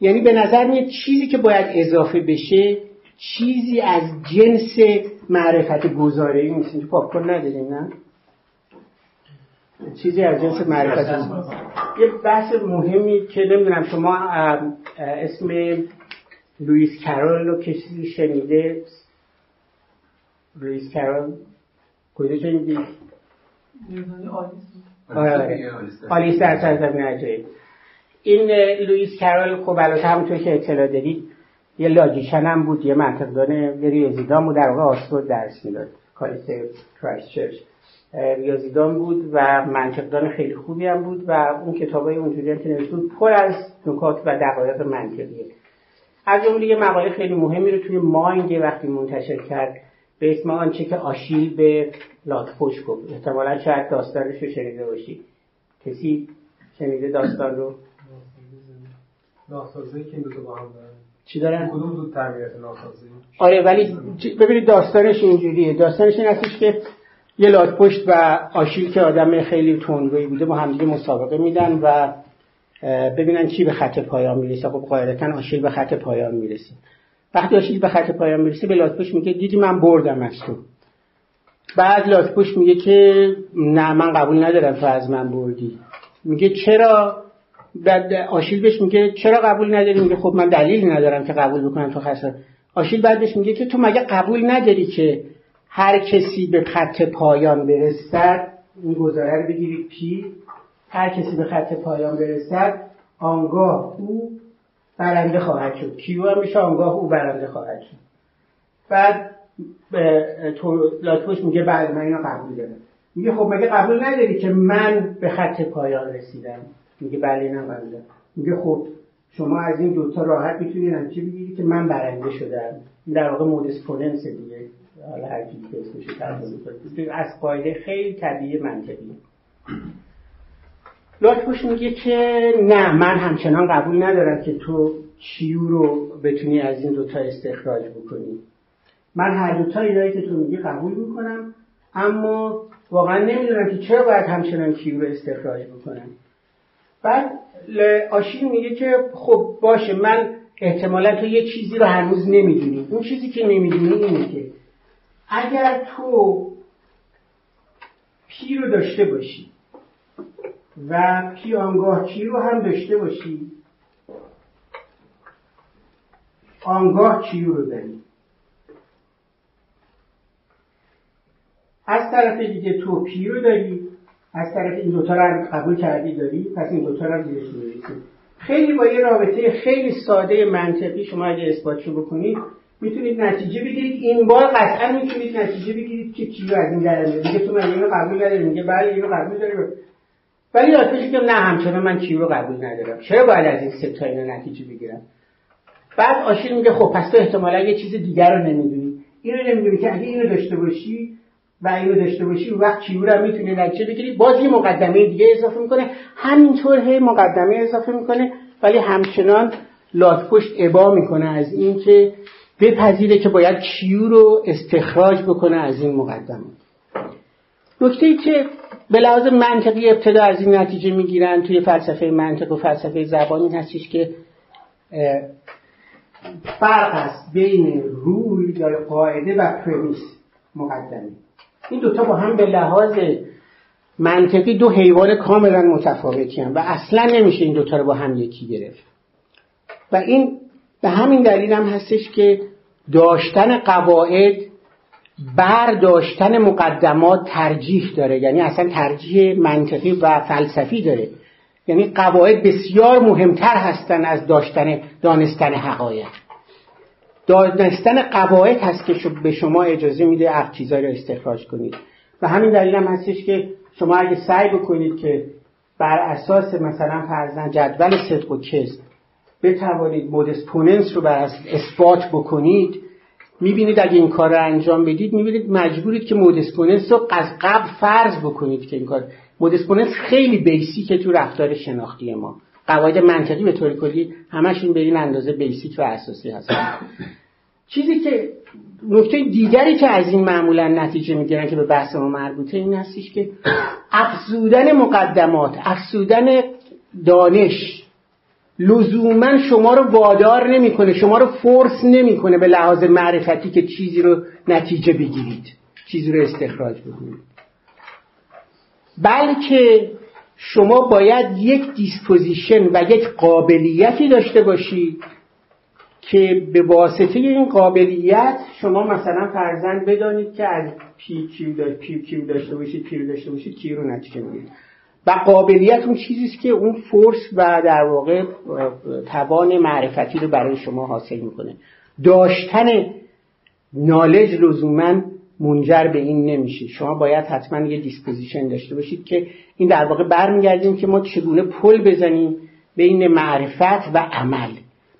یعنی به نظر میاد چیزی که باید اضافه بشه چیزی از جنس معرفت گزاره ای نیست پاپ نداریم نه؟ چیزی از جنس معرفت یه بحث مهمی که نمی‌دونم شما اسم لوئیس کارول رو کسی شنیده لوئیس کارول کجا شنیدی؟ آلیس. در سرزمین عجایب این لوئیس کارول خب البته همونطور که اطلاع دارید یه logician هم بود یه منطقدان یه ریاضیدان بود در واقع آکسفورد درس می‌داد کالج کرایست چرچ. ریاضیدان بود و منطقدان خیلی خوبی هم بود و اون کتابای اونجوری هم که نوشته بود پر از نکات و دقایق منطقیه. از جمله یه مقاله خیلی مهمی رو توی ماینگ وقتی منتشر کرد به اسم آنچه که آشیل به لاتفوش گفت احتمالا شاید داستانش رو شنیده باشی. کسی شنیده داستان رو؟ ناسازی که دو با هم دارن. چی دارن؟ کدوم زود تربیت ناسازی؟ آره ولی ببینید داستانش اینجوریه. داستانش این هستش که یه لات پشت و آشیل که آدم خیلی تندرویی بوده با همدیگه مسابقه میدن و ببینن کی به خط پایان می‌رسه. خب قاعدتا آشیل به خط پایان می‌رسه. وقتی آشیل به خط پایان می‌رسه به لاتپوش میگه دیدی من بردم از تو. بعد لاتپوش میگه که نه من قبول ندارم تو از من بردی. میگه چرا؟ بعد آشیل بهش میگه چرا قبول نداری؟ میگه خب من دلیلی ندارم که قبول بکنم تو خسر آشیل بعدش میگه که تو مگه قبول نداری که هر کسی به خط پایان برسد این گزاره رو بگیرید پی. هر کسی به خط پایان برسد آنگاه او برنده خواهد شد. کیو هم میشه؟ آنگاه او برنده خواهد شد. بعد تو لاتوش میگه بعد من اینو قبول دارم. میگه خب مگه قبول نداری که من به خط پایان رسیدم؟ میگه بله اینم قبول میگه خب شما از این دوتا راحت می‌تونید نتیجه بگیرید که من برنده شدم. در واقع مودس دیگه. حالا هر کی که اسمش از قاعده خیلی طبیعی منطقی لاتپوش میگه که نه من همچنان قبول ندارم که تو کیو رو بتونی از این دوتا استخراج بکنی. من هر دوتا اینایی که تو میگی قبول می‌کنم اما واقعا نمی‌دونم که چرا باید همچنان کیو رو استخراج بکنم. بعد آشین میگه که خب باشه من احتمالا تو یه چیزی رو هنوز نمی‌دونی. اون چیزی که نمی‌دونی اینه که اگر تو P رو داشته باشی و P آنگاه Q رو هم داشته باشی آنگاه Q رو داری از طرف دیگه تو P رو داری از طرف این دوتا رو قبول کردی داری پس این دوتا رو زیرش خیلی با یه رابطه خیلی ساده منطقی شما اگه اثباتشو بکنید می‌تونید نتیجه بگیرید. این بار قطعا می‌تونید نتیجه بگیرید که Q از این درمیاد دیگه تو من اینو قبول نداری میگه بله اینو قبول داری ولی آتش که نه همچنان من Q رو قبول ندارم. چرا باید از این ستا اینو نتیجه بگیرم؟ بعد آشیل میگه خب پس تو احتمالا یه چیز دیگر رو نمی‌دونی. اینو نمی‌دونی که اگه اینو داشته باشی و اینو داشته باشی اون وقت Q رو می‌تونه نتیجه بگیری؟ باز یه مقدمه دیگه اضافه می‌کنه. همینطور هی مقدمه اضافه می‌کنه. ولی همچنان لاتپشت ابا می‌کنه از اینکه بپذیره که باید کیو رو استخراج بکنه از این مقدمه. نکته ای که به لحاظ منطقی ابتدا از این نتیجه می‌گیرن توی فلسفه منطق و فلسفه زبانی هستش که فرق است بین روی یا قاعده و پرمیس مقدمه. این دوتا با هم به لحاظ منطقی دو حیوان کاملا متفاوتی هم و اصلا نمیشه این دوتا رو با هم یکی گرفت. و این به همین دلیل هم هستش که داشتن قواعد بر داشتن مقدمات ترجیح داره. یعنی اصلا ترجیح منطقی و فلسفی داره. یعنی قواعد بسیار مهمتر هستن از داشتن دانستن حقایق. دانستن قواعد هست که به شما اجازه میده اف چیزایی رو استخراج کنید. و همین دلیل هم هستش که شما اگه سعی بکنید که بر اساس مثلا فرضا جدول صدق و کذب بتوانید modus ponens رو بر اثبات بکنید. می‌بینید اگه این کار رو انجام بدید می‌بینید مجبورید که modus ponens رو از قبل فرض بکنید که این کار. modus ponens خیلی basic ه تو رفتار شناختی ما. قواعد منطقی به طور کلی همشون به این اندازه بیسیک و اساسی هستن چیزی که نکته دیگری که از این معمولا نتیجه می‌گیرن که به بحث ما مربوطه این هستش که افزودن مقدمات افزودن دانش لزوما شما رو وادار نمی‌کنه شما رو فورس نمی‌کنه به لحاظ معرفتی که چیزی رو نتیجه بگیرید چیزی رو استخراج بکنید. بلکه شما باید یک disposition و یک قابلیتی داشته باشید که به واسطه این قابلیت شما مثلا فرضا بدانید که از P Q, داشته باشید P داشته باشید Q رو نتیجه می‌گیرید. و قابلیت اون چیزیست که اون force و در واقع توان معرفتی رو برای شما حاصل می‌کنه. داشتن knowledge لزوما منجر به این نمیشه. شما باید حتما یه disposition داشته باشید که این در واقع برمیگردیم که ما چگونه پل بزنیم بین معرفت و عمل.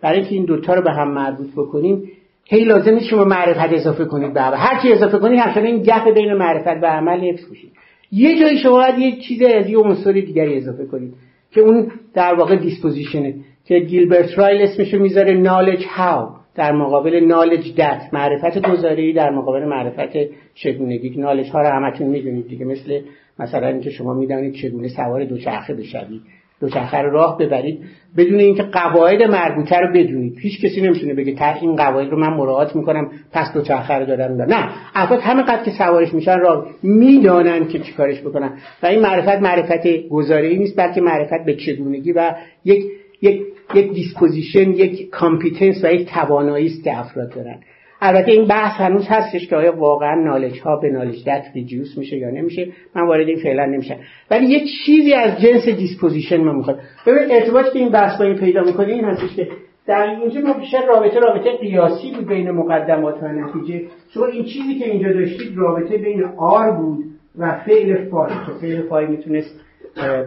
برای اینکه این دوتا رو به هم مربوط بکنیم هی لازم نیست شما معرفت اضافه کنید به هر چی اضافه کنید همچنان این gap بین معرفت و عمل حفظ میشه یه جایی شما باید یه چیز از یه عنصر دیگری اضافه کنید که اون در واقع disposition ه که گیلبرت رایل اسمشو می‌ذاره knowledge how در مقابل نالج دت معرفت گذاری در مقابل معرفت چگونگی. نالج ها رو همتون می‌دونید دیگه مثل مثلا اینکه شما می‌دونید چگونه سوار دوچرخه بشوید. دوچرخه رو راه ببرید. بدون اینکه قواعد مربوطه رو بدونید. هیچ کسی نمی‌تونه بگه تا این قواعد رو من مراعات می‌کنم پس دوچرخه رو دارم نه. افراد همینقدر که سوارش میشن راه می‌دانن که چیکارش بکنن. و این معرفت معرفت گزاره نیست بلکه معرفت به چگونگی و یک یک یک disposition یک competence و یک توانایی است که افراد دارن. البته این بحث هنوز هستش که آیا واقعا knowledge how به knowledge that reduce میشه یا نمیشه؟ من وارد این فعلا نمیشم. ولی یک چیزی از جنس disposition ما می‌خواد ببین ارتباطی که این بحث با این پیدا می‌کنه این هستش که در اینجا ما بیشتر رابطه رابطه قیاسی بود بین مقدمات و نتیجه. شما این چیزی که اینجا داشتید رابطه بین R بود و فعل phi که فعل phi می‌تونست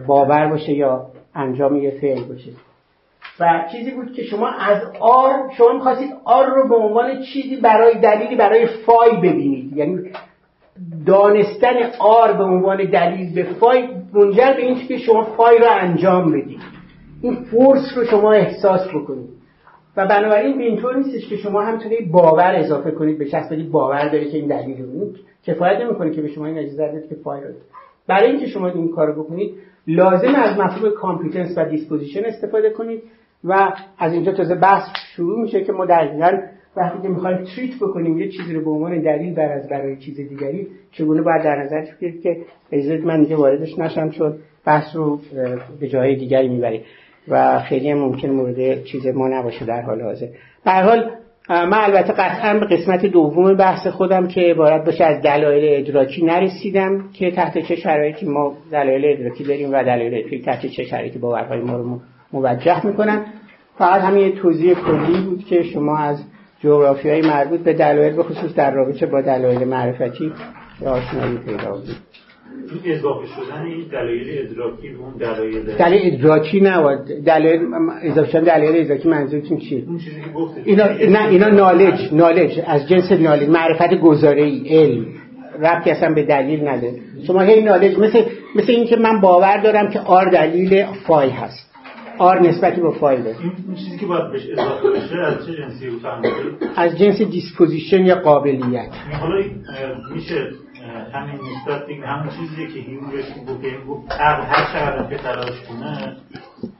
باور باشه یا انجام یه فعل باشه. و چیزی بود که شما از R شما می‌خواستید R رو به عنوان چیزی برای دلیلی برای phi ببینید. یعنی دانستن R به عنوان دلیل به phi منجر به این که شما phi رو انجام بدید. این force رو شما احساس بکنید. و بنابراین به اینطور نیستش که شما هی بتونید باور اضافه کنید. به شخص باور داره که این دلیل رو کفایت نمی‌کنه که به شما این اجازه بدید که phi رو برای اینکه شما این کارو بکنید لازم از مفهوم competence و disposition استفاده کنید. و از اینجا تازه بحث شروع میشه که ما دقیقا وقتی که می‌خوایم treat بکنیم یه چیزی رو به عنوان دلیل بر از برای چیز دیگری چگونه باید در نظر بگیرید که اجازه من دیگه واردش نشم چون بحث رو به جای دیگری می‌بریم و خیلی هم ممکن مورد چیز ما نباشه در حال حاضر. به حال من البته قطعا به قسمت دوم بحث خودم که عبارت باشه از دلایل ادراکی نرسیدم که تحت چه شرایطی ما دلایل ادراکی داریم و دلایل ادراکی تحت چه شرایطی باورهای ما رو موجه می‌کنن. فقط همین یه توضیح کلی بود که شما از جغرافی های مربوط به دلایل به خصوص در رابطه با دلایل معرفتی آشنایی پیدا بود این اضافه شدن این دلایل ادراکی به اون دلایل دلایل ادراکی نه دلایل اضافه شدن دلایل ادراکی منظورتون چیه؟ اون چیزی که اینا نه اینا knowledge knowledge از جنس knowledge معرفت گزاره ای علم. ربطی اصلا به دلیل نداره. شما هی knowledge مثل مثل اینکه من باور دارم که R دلیل phi هست. R نسبتی با phi داره این چیزی که باید بهش اضافه بشه از چه جنسی رو از جنس disposition یا قابلیت. حالا میشه همین نسبت دیگه همون چیزی که هیوم بهش گفت عقل هر چقدر که تلاش کنه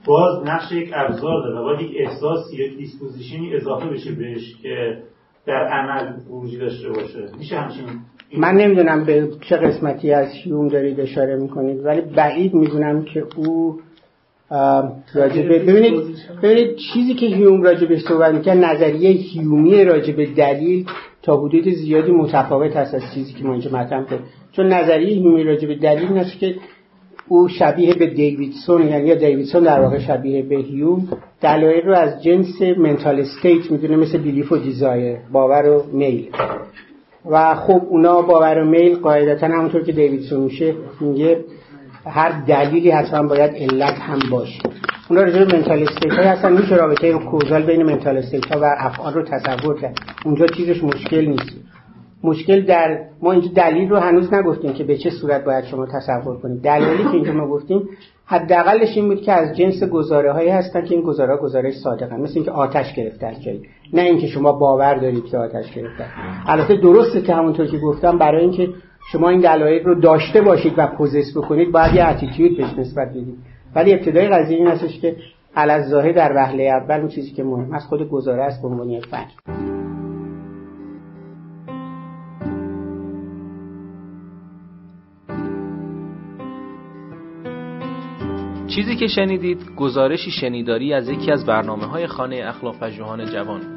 باز نقش یک ابزار داره باید یک احساسی یک disposition ی اضافه بشه بهش که در عمل خروجی داشته باشه. میشه همچین من نمی‌دونم به چه قسمتی از هیوم دارید اشاره می‌کنید ولی بعید می‌دونم که او راجبه ببینید ببینید چیزی که هیوم راجبه صحبت می‌کنه نظریه هیومی راجبه دلیل تا حدود زیادی متفاوت هست از چیزی که ما اینجا مطرح کنیم چون نظریه هیومی راجبه دلیل نشه که او شبیه به دیویدسون یعنی یا دیویدسون در واقع شبیه به هیوم دلایل رو از جنس mental state می‌دونه مثل belief و desire باور و میل. و خب اونا باور و میل قاعدتا همونطور که دیویدسون میشه میگه هر دلیلی حتما باید علت هم باشه. اونا به mental state های هستن. میشه رابطه causal بین mental state ها و افعال رو تصور کرد. اونجا چیزش مشکل نیست. مشکل در ما اینجا دلیل رو هنوز نگفتیم که به چه صورت باید شما تصور کنید. دلیلی که اینجا ما گفتیم حداقلش این بود که از جنس گزاره هایی هستن که این گزاره ها گزاره صادقن. مثل اینکه آتش گرفته از جایی. نه اینکه شما باور دارید که آتش گرفته. البته درسته که همونطور که گفتم برای اینکه شما این دلایل رو داشته باشید و پوزس بکنید باید یه اتیتیود بهش نسبت بدید. ولی ابتدای قضیه این هستش که علل در وهله اول اون چیزی که مهم از خود گزاره است به عنوان فن. چیزی که شنیدید گزارشی شنیداری از یکی از برنامه های خانه اخلاق پژوهان جوان.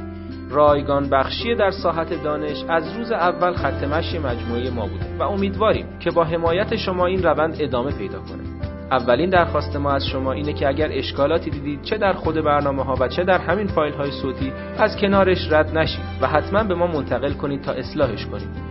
رایگان بخشی در ساحت دانش از روز اول خط مشی مجموعه ما بوده و امیدواریم که با حمایت شما این روند ادامه پیدا کنه. اولین درخواست ما از شما اینه که اگر اشکالاتی دیدید چه در خود برنامه ها و چه در همین فایل های صوتی از کنارش رد نشید و حتما به ما منتقل کنید تا اصلاحش کنیم